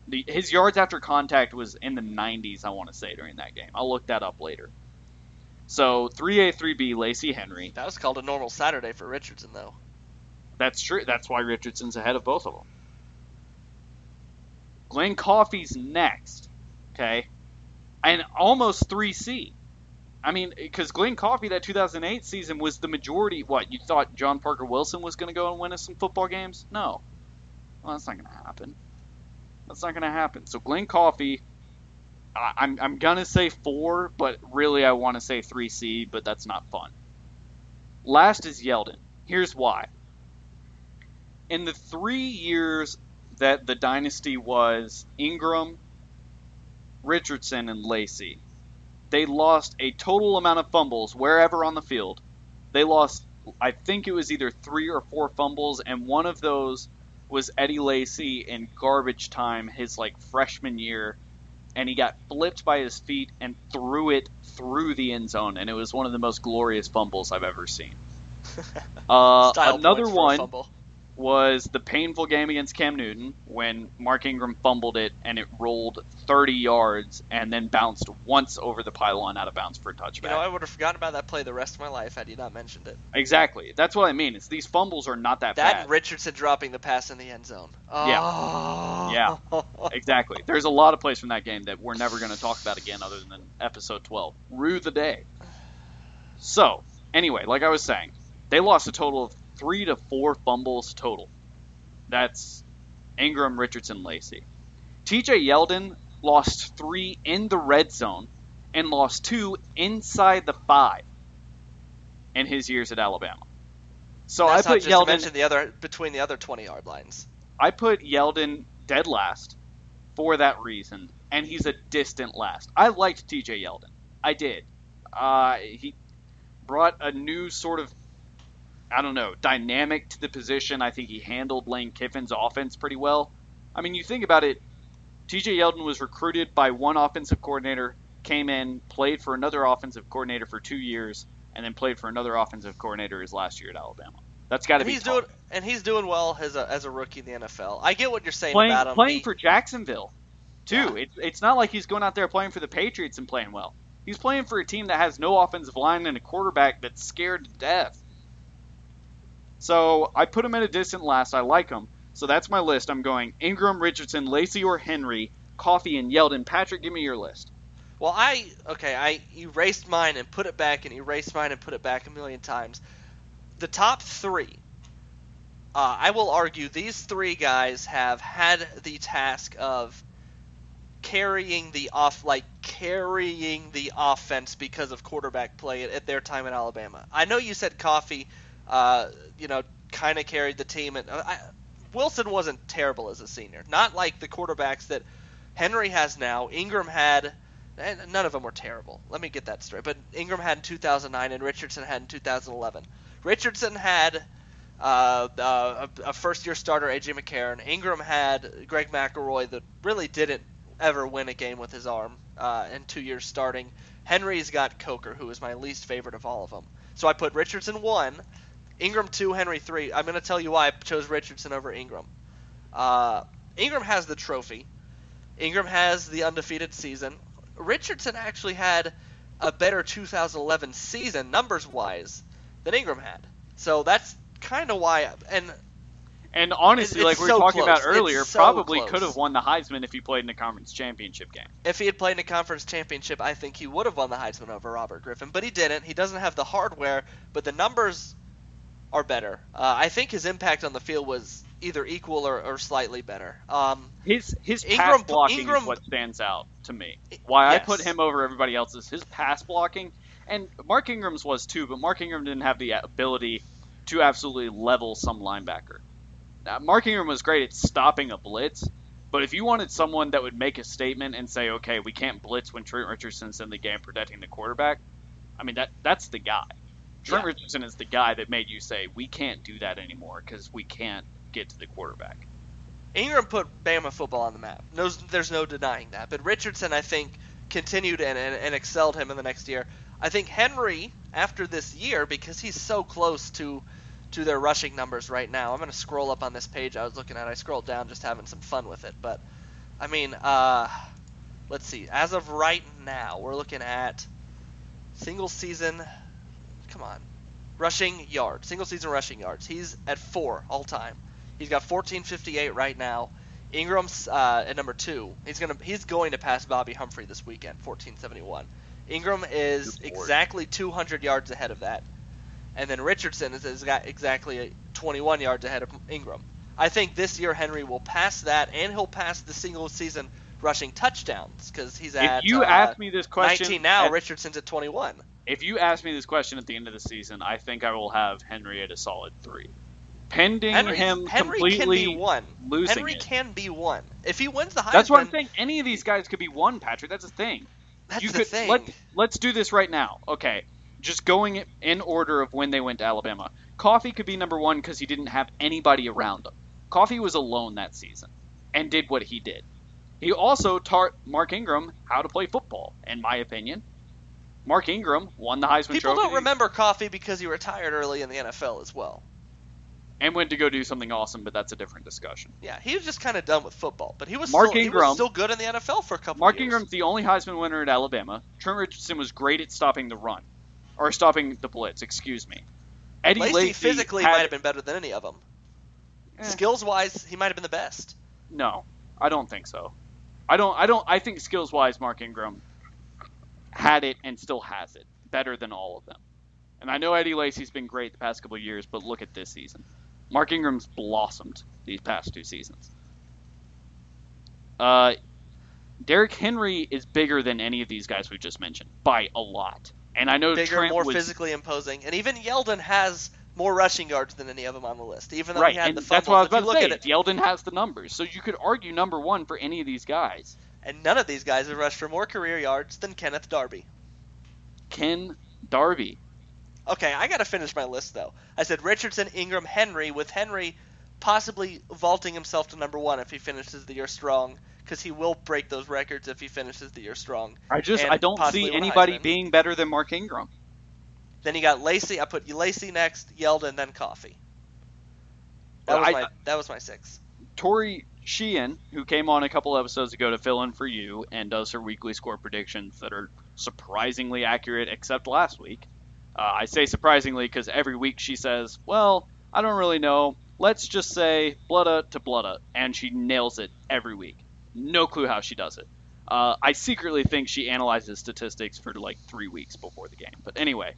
The, his yards after contact was in the 90s, I want to say, during that game. I'll look that up later. So 3A, 3B, Lacy Henry. That was called a normal Saturday for Richardson, though. That's true. That's why Richardson's ahead of both of them. Glen Coffee's next. Okay. And almost 3C. I mean, because Glen Coffee, that 2008 season, was the majority. What, you thought John Parker Wilson was going to go and win us some football games? No. Well, that's not going to happen. That's not going to happen. So Glen Coffee, I, I'm, I'm going to say 4, but really I want to say 3C, but that's not fun. Last is Yeldon. Here's why in the three years that the dynasty was Ingram, Richardson, and Lacy, they lost a total amount of fumbles wherever on the field. They lost, I think it was either three or four fumbles, and one of those was Eddie Lacy in garbage time his like freshman year, and he got flipped by his feet and threw it through the end zone, and it was one of the most glorious fumbles I've ever seen. Uh, Style another points for a one. Was the painful game against Cam Newton when Mark Ingram fumbled it and it rolled 30 yards and then bounced once over the pylon out of bounds for a touchback. You know, I would have forgotten about that play the rest of my life had you not mentioned it. Exactly. That's what I mean. It's these fumbles are not that, That bad. That Richardson dropping the pass in the end zone. Oh. Yeah. exactly. There's a lot of plays from that game that we're never going to talk about again other than episode 12. Rue the day. So, anyway, like I was saying, they lost a total of three to four fumbles total. That's Ingram, Richardson, Lacy. TJ Yeldon lost three in the red zone and lost two inside the five in his years at Alabama. So I put Yeldon. the other between the other 20 yard lines. I put Yeldon dead last for that reason, and he's a distant last. I liked TJ Yeldon. I did. Uh, he brought a new sort of, I don't know, dynamic to the position. I think he handled Lane Kiffin's offense pretty well. I mean, you think about it, TJ Yeldon was recruited by one offensive coordinator, came in, played for another offensive coordinator for two years, and then played for another offensive coordinator his last year at Alabama. That's got to be he's tough. doing and he's doing well as a as a rookie in the NFL. I get what you're saying playing about him. playing He- for Jacksonville, too. Yeah. It, it's not like he's going out there playing for the Patriots and playing well. He's playing for a team that has no offensive line and a quarterback that's scared to death. So I put him at a distant last. I like him. So that's my list. I'm going Ingram, Richardson, Lacy, or Henry, Coffee, and Yeldon. Patrick, give me your list. Well, I okay, I erased mine and put it back and erased mine and put it back a million times. The top three, uh, I will argue these three guys have had the task of carrying the off, like carrying the offense because of quarterback play at, at their time in Alabama. I know you said Coffee, uh, you know, kind of carried the team, and uh, I, Wilson wasn't terrible as a senior, not like the quarterbacks that Henry has now. Ingram had and none of them were terrible. Let me get that straight. But Ingram had in 2009 and Richardson had in 2011. Richardson had uh, uh, a, first-year starter, AJ McCarron. Ingram had Greg McElroy that really didn't ever win a game with his arm uh, in two years starting. Henry's got Coker, who is my least favorite of all of them. So I put Richardson one, Ingram two, Henry three. I'm going to tell you why I chose Richardson over Ingram. Uh, Ingram has the trophy. Ingram has the undefeated season. Richardson actually had a better 2011 season numbers wise than Ingram had. So that's kind of why. And And honestly, like we were so talking about close. It's earlier, so probably close. could have won the Heisman if he played in a conference championship game. if he had played in a conference championship, I think he would have won the Heisman over Robert Griffin. But he didn't. He doesn't have the hardware, but the numbers are better. Uh, I think his impact on the field was either equal or, or slightly better. Um, His his Ingram- pass blocking Ingram- is what stands out to me. Why I put him over everybody else is his pass blocking, and Mark Ingram's was too, but Mark Ingram didn't have the ability to absolutely level some linebacker. Now, Mark Ingram was great at stopping a blitz, but if you wanted someone that would make a statement and say, "Okay, we can't blitz when Trent Richardson's in the game protecting the quarterback," I mean that that's the guy. Trent Yeah. Richardson is the guy that made you say, "We can't do that anymore because we can't get to the quarterback." Ingram put Bama football on the map. No, there's no denying that. But Richardson, I think, continued and, and, and excelled him in the next year. I think Henry, after this year, because he's so close to to their rushing numbers right now. I'm going to scroll up on this page I was looking at. I scrolled down just having some fun with it. But, I mean, uh, let's see. As of right now, we're looking at single season. Come on. Rushing yards. Single season rushing yards. He's at four all time. He's got 1458 right now. Ingram's uh, at number two. He's gonna he's going to pass Bobby Humphrey this weekend, 1471. Ingram is exactly 200 yards ahead of that, and then Richardson is, is got exactly 21 yards ahead of Ingram. I think this year Henry will pass that, and he'll pass the single season rushing touchdowns because he's at if you uh, ask me this question 19 now. at- Richardson's at 21. If you ask me this question at the end of the season, I think I will have Henry at a solid three. Pending Henry, him Henry completely can be one. losing Henry it. can be one. If he wins the Heisman, That's what I'm saying. Any of these guys could be one, Patrick. That's the thing. That's you the could thing. let let's do this right now. Okay, just going in order of when they went to Alabama. Coffee could be number one because he didn't have anybody around him. Coffee was alone that season and did what he did. He also taught Mark Ingram how to play football, in my opinion. Mark Ingram won the Heisman People Trophy. don't remember Coffee because he retired early in the NFL as well. and went to go do something awesome, but that's a different discussion. Yeah, he was just kind of done with football, but he was Mark still, Ingram- was still good in the NFL for a couple Mark years. Ingram's the only Heisman winner at Alabama. Trent Richardson was great at stopping the run, or stopping the blitz. Excuse me. Eddie Lacey, Lacy physically had- might have been better than any of them. Eh. Skills wise, he might have been the best. No, I don't think so. I don't. I don't. I think skills wise, Mark Ingram had it and still has it better than all of them. And I know Eddie Lacy's been great the past couple of years, but look at this season. Mark Ingram's blossomed these past two seasons. Uh, Derrick Henry is bigger than any of these guys we just mentioned by a lot. And I know Bigger, Trent more was physically imposing, and even Yeldon has more rushing yards than any of them on the list. Even though right, he had and the that's what I was about to say. look at it, Yeldon has the numbers, so you could argue number one for any of these guys. And none of these guys have rushed for more career yards than Kenneth Darby. Ken Darby, Okay, I gotta finish my list though. I said Richardson, Ingram, Henry, with Henry possibly vaulting himself to number one if he finishes the year strong, because he will break those records if he finishes the year strong. I just I don't see anybody Heisman. being better than Mark Ingram. Then you got Lacy. I put Lacy next, Yeldon, then Coffee. That was I- my that was my six. Tori Sheehan, who came on a couple episodes ago to fill in for you and does her weekly score predictions that are surprisingly accurate, except last week. Uh, I say surprisingly because every week she says, "Well, I don't really know. Let's just say blutta to blutta," and she nails it every week. No clue how she does it. Uh, I secretly think she analyzes statistics for like three weeks before the game. But anyway,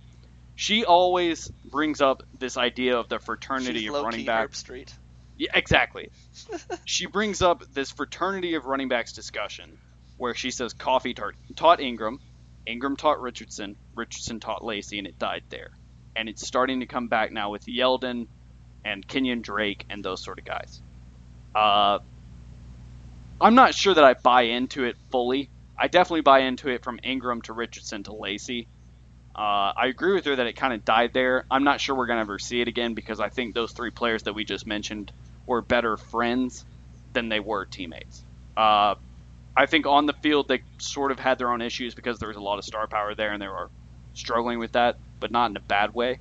she always brings up this idea of the fraternity She's of running back. Herb Street. Yeah, exactly. she brings up this fraternity of running backs discussion where she says Coffee taught, taught Ingram, Ingram taught Richardson, Richardson taught Lacy, and it died there. And it's starting to come back now with Yeldon and Kenyon Drake and those sort of guys. Uh, I'm not sure that I buy into it fully. I definitely buy into it from Ingram to Richardson to Lacy. Uh, I agree with her that it kind of died there. I'm not sure we're going to ever see it again because I think those three players that we just mentioned were better friends than they were teammates. Uh, I think on the field they sort of had their own issues because there was a lot of star power there and they were struggling with that, but not in a bad way.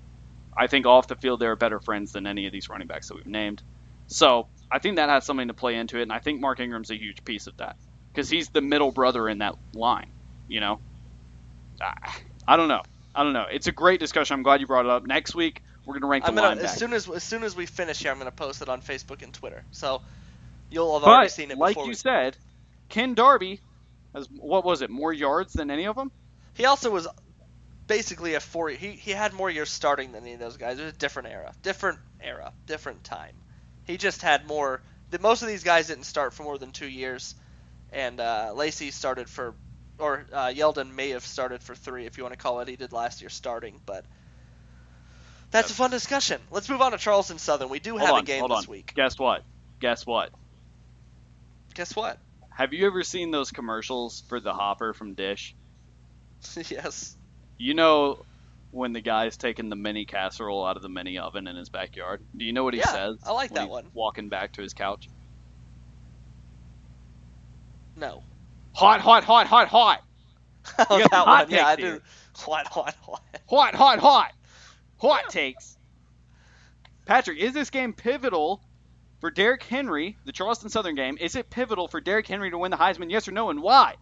I think off the field they were better friends than any of these running backs that we've named. So I think that has something to play into it, and I think Mark Ingram's a huge piece of that because he's the middle brother in that line. You know, I, I don't know. I don't know. It's a great discussion. I'm glad you brought it up. Next week we're gonna rank the I'm gonna linebackers. as soon as as soon as we finish here, I'm gonna post it on Facebook and Twitter. So you'll have already seen it like you we- said, Ken Darby has what was it? More yards than any of them. He also was basically a four. He he had more years starting than any of those guys. It was a different era, different era, different time. He just had more. The, most of these guys didn't start for more than two years, and uh, Lacy started for, or uh, Yeldon may have started for three, if you want to call it. He did last year starting, but that's a fun discussion. Let's move on to Charleston Southern. We do have on, a game hold this on. week. Guess what? Guess what? Guess what? Have you ever seen those commercials for the Hopper from Dish? yes. You know when the guy's taking the mini casserole out of the mini oven in his backyard. Do you know what he Yeah, says? I like that one. Walking back to his couch. No. Hot, hot, hot, hot, hot. Oh, that hot one. Yeah, I here. do. What? What? What? Hot, hot, hot. Hot takes. Patrick, is this game pivotal for Derrick Henry, the Charleston Southern game? Is it pivotal for Derrick Henry to win the Heisman? Yes or no, and why?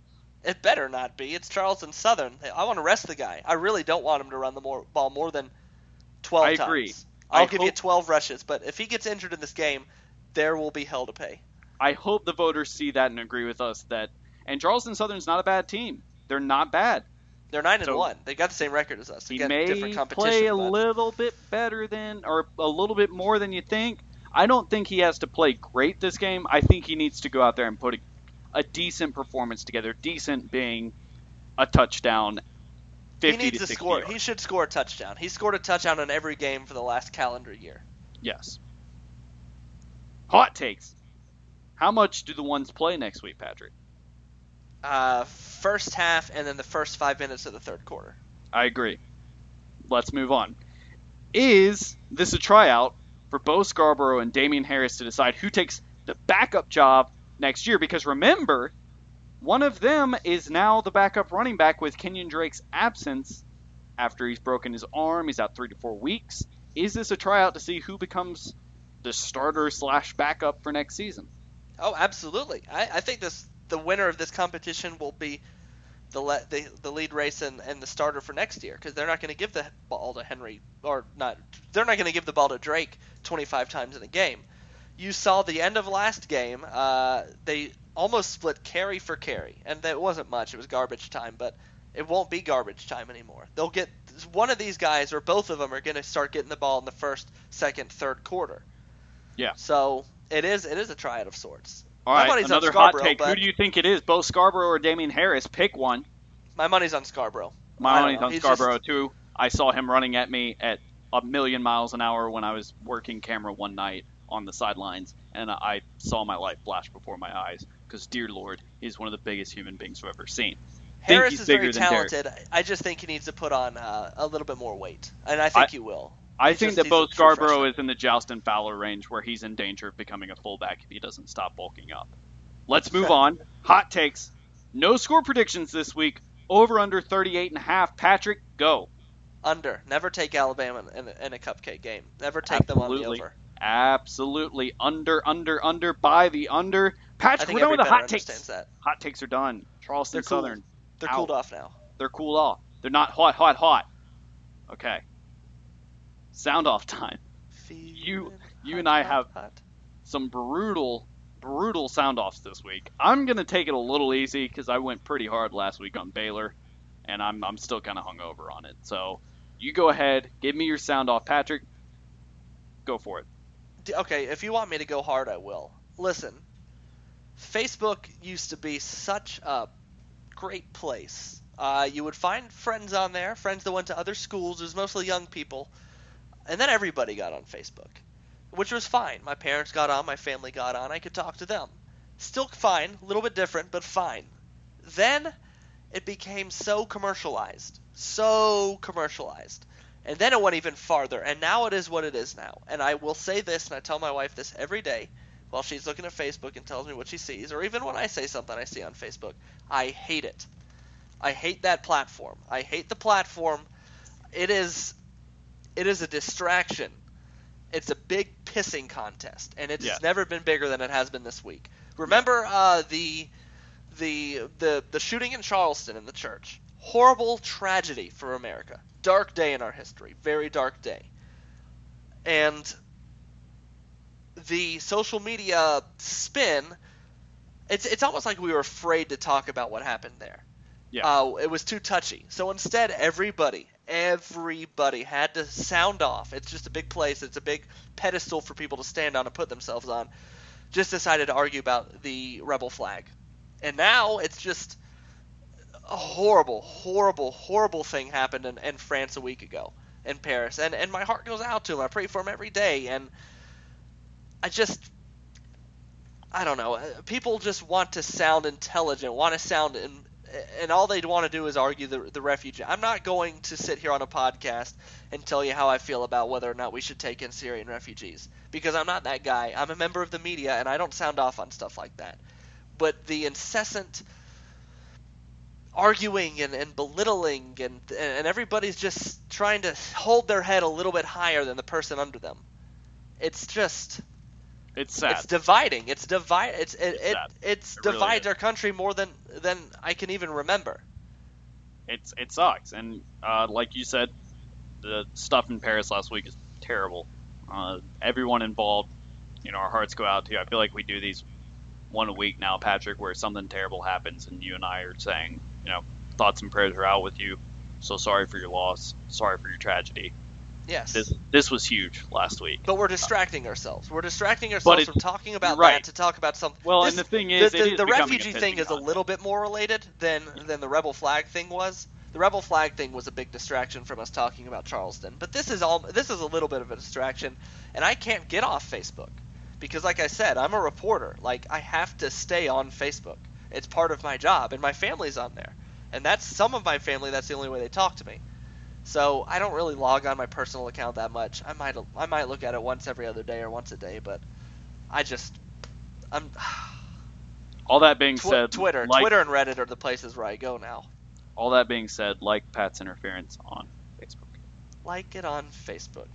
It better not be. It's Charleston Southern. I want to rest the guy. I really don't want him to run the more, ball more than 12 I times. agree. I'll I give you 12 rushes, but if he gets injured in this game, there will be hell to pay. I hope the voters see that and agree with us that. And Charleston Southern's not a bad team. They're not bad. They're 9 and So- 1. They got the same record as us. He Again, may different competition. play a but- little bit better than, or a little bit more than you think. I don't think he has to play great this game. I think he needs to go out there and put a, a decent performance together. Decent being a touchdown, he needs to to score. yards. He should score a touchdown. He scored a touchdown in every game for the last calendar year. Yes. Hot takes. How much do the ones play next week, Patrick? Uh, first half and then the first five minutes of the third quarter. I agree. Let's move on. Is this a tryout for Bo Scarborough and Damien Harris to decide who takes the backup job next year? Because remember, one of them is now the backup running back with Kenyon Drake's absence after he's broken his arm. He's out three to four weeks. Is this a tryout to see who becomes the starter slash backup for next season. Oh, absolutely. I, I think this the winner of this competition will be the le- the, the lead race and, and the starter for next year because they're not going to give the ball to Henry or not. They're not going to give the ball to Drake 25 times in a game. You saw the end of last game. Uh, they almost split carry for carry, and that wasn't much. It was garbage time, but it won't be garbage time anymore. They'll get one of these guys or both of them are going to start getting the ball in the first, second, third quarter. Yeah. So it is it is a triad of sorts. All My money's another hot take. Who do you think it is? Bo Scarborough or Damien Harris? Pick one. My money's on Scarborough. My money's know. on He's Scarborough just- too. I saw him running at me at a million miles an hour when I was working camera one night on the sidelines, and I saw my life flash before my eyes. Because, dear Lord, he's one of the biggest human beings I've ever seen. Harris is very talented. I just think he needs to put on uh, a little bit more weight, and I think he will. I think that he's Bo Scarborough is in the Jalston Fowler range where he's in danger of becoming a fullback if he doesn't stop bulking up. Let's move on. Hot takes. No score predictions this week. Over under 38 and a half. Patrick, go. Under. Never take Alabama in a, in a cupcake game. Never take them on the Absolutely. over. Absolutely. Under, under, under, by the under. Patrick, we're done with the hot takes. that. Hot takes are done. Charleston They're cool. Southern. They're Out. cooled off now. They're cooled off. They're not hot, hot, hot. Okay. Sound off time. You- you Feeling and I hot, have- hot. some brutal, brutal sound offs this week. I'm gonna take it a little easy because I went pretty hard last week on Baylor, and I'm I'm still kind of hungover on it. So you go ahead, give me your sound off, Patrick. Go for it. Okay, if you want me to go hard, I will. Listen, Facebook used to be such a great place. Uh, you would find friends on there, friends that went to other schools. It was mostly young people, and then everybody got on Facebook, which was fine. My parents got on, my family got on. I could talk to them. Still fine, a little bit different, but fine. Then it became so commercialized, so commercialized. And then it went even farther, and now it is what it is now. And I will say this, and I tell my wife this every day while she's looking at Facebook and tells me what she sees, or even when I say something I see on Facebook. I hate it. I hate that platform. I hate the platform. It is it is a distraction. It's a big pissing contest, and it's Yeah. never been bigger than it has been this week. Remember uh, the the the the shooting in Charleston in the church. Horrible tragedy for America. Dark day in our history. Very dark day. And the social media spin it's it's almost like we were afraid to talk about what happened there. Yeah. Uh, it was too touchy. So instead, everybody, everybody had to sound off. It's just a big place. It's a big pedestal for people to stand on and put themselves on. Just decided to argue about the rebel flag, and now it's just a horrible, horrible, horrible thing happened in, in France a week ago in Paris, and and my heart goes out to him. I pray for him every day, and I just I don't know. People just want to sound intelligent, want to sound, in, and all they'd want to do is argue the, the refugee. I'm not going to sit here on a podcast and tell you how I feel about whether or not we should take in Syrian refugees because I'm not that guy. I'm a member of the media, and I don't sound off on stuff like that. But the incessant arguing and, and belittling and and everybody's just trying to hold their head a little bit higher than the person under them. It's just It's sad. it's dividing. It's divide. It's it It's it, it's It divides our country more than than I can even remember. it's it sucks. And uh, like you said, the stuff in Paris last week is terrible. Uh, everyone involved, you know, our hearts go out to you. I feel like we do these one a week now, Patrick, where something terrible happens, and you and I are saying, you know, thoughts and prayers are out with you. So sorry for your loss. Sorry for your tragedy. Yes. This this was huge last week. but we're distracting ourselves. We're distracting ourselves from talking about right. that to talk about something. Well, this, and the thing is, the, the, is the refugee thing is a little bit more related than mm-hmm. than the rebel flag thing was. The rebel flag thing was a big distraction from us talking about Charleston, but this is all this is a little bit of a distraction, and I can't get off Facebook because, like I said, I'm a reporter. Like I have to stay on Facebook. It's part of my job, and my family's on there, and that's some of my family. That's the only way they talk to me. So I don't really log on my personal account that much. I might I might look at it once every other day or once a day, but I just I'm All that being Twi- said, Twitter, like, Twitter and Reddit are the places where I go now. All that being said, like Pat's interference on Facebook. Like it on Facebook.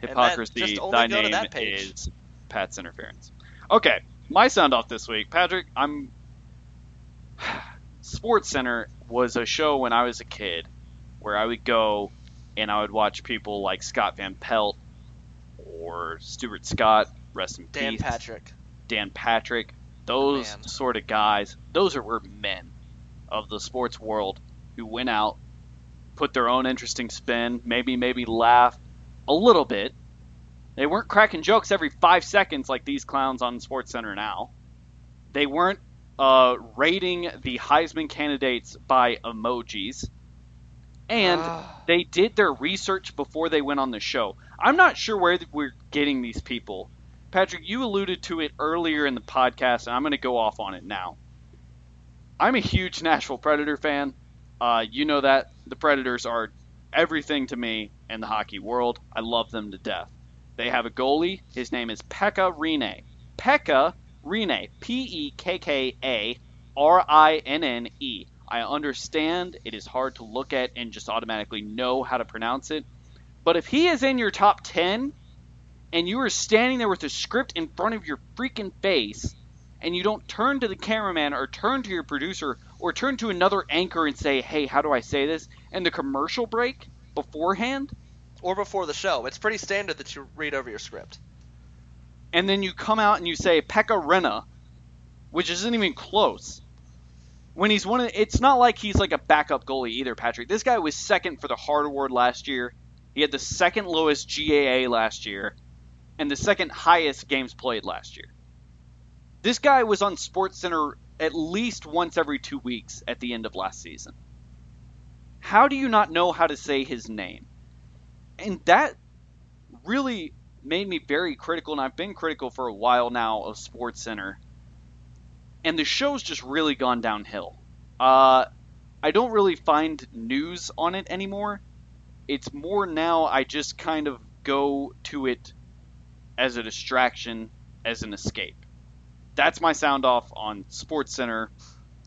Hypocrisy. Thy go to name that page. is Pat's interference. Okay, my sound off this week, Patrick. I'm Sports Center was a show when I was a kid where I would go and I would watch people like Scott Van Pelt or Stuart Scott, rest in Dan peace. Patrick. Dan Patrick, those Man. sort of guys, those are were men of the sports world who went out, put their own interesting spin, maybe maybe laugh a little bit. They weren't cracking jokes every five seconds like these clowns on Sports Center now. They weren't uh, rating the Heisman candidates by emojis. And they did their research before they went on the show. I'm not sure where we're getting these people. Patrick, you alluded to it earlier in the podcast, and I'm going to go off on it now. I'm a huge Nashville Predator fan. Uh, you know that. The Predators are everything to me in the hockey world. I love them to death. They have a goalie. His name is Pekka Rinne. Pekka Rinne. P E K K A R I N N E. I understand it is hard to look at and just automatically know how to pronounce it. But if he is in your top 10 and you are standing there with a script in front of your freaking face and you don't turn to the cameraman or turn to your producer or turn to another anchor and say, hey, how do I say this? And the commercial break beforehand, Or before the show. It's pretty standard that you read over your script. and then you come out and you say Pekka Renna, which isn't even close. When he's one of, it's not like he's like a backup goalie either, Patrick. This guy was second for the Hart Award last year. He had the second lowest GAA last year, and the second highest games played last year. This guy was on Sports Center at least once every two weeks at the end of last season. How do you not know how to say his name? And that really made me very critical, and I've been critical for a while now of Sports Center. And the show's just really gone downhill. Uh, I don't really find news on it anymore. It's more now I just kind of go to it as a distraction, as an escape. That's my sound off on Sports Center.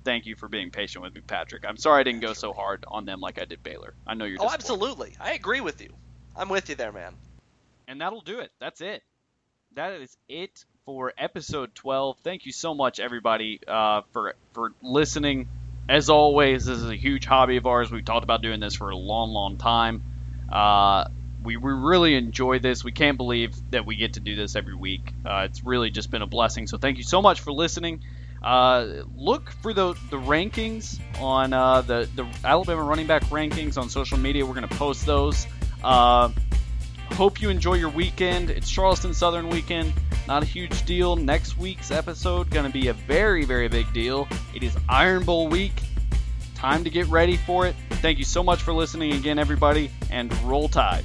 Thank you for being patient with me, Patrick. I'm sorry I didn't go so hard on them like I did Baylor. I know you're. Oh, absolutely. I agree with you. I'm with you there, man. And that'll do it. That's it. That is it for episode 12. Thank you so much, everybody, uh, for for listening. As always, this is a huge hobby of ours. We've talked about doing this for a long, long time. Uh, we, we really enjoy this. We can't believe that we get to do this every week. Uh, it's really just been a blessing. So thank you so much for listening. Uh, look for the, the rankings on uh, the, the Alabama running back rankings on social media. We're going to post those. Uh, hope you enjoy your weekend. It's Charleston Southern weekend. Not a huge deal. Next week's episode going to be a very, very big deal. It is Iron Bowl week. Time to get ready for it. Thank you so much for listening again, everybody, and roll tide.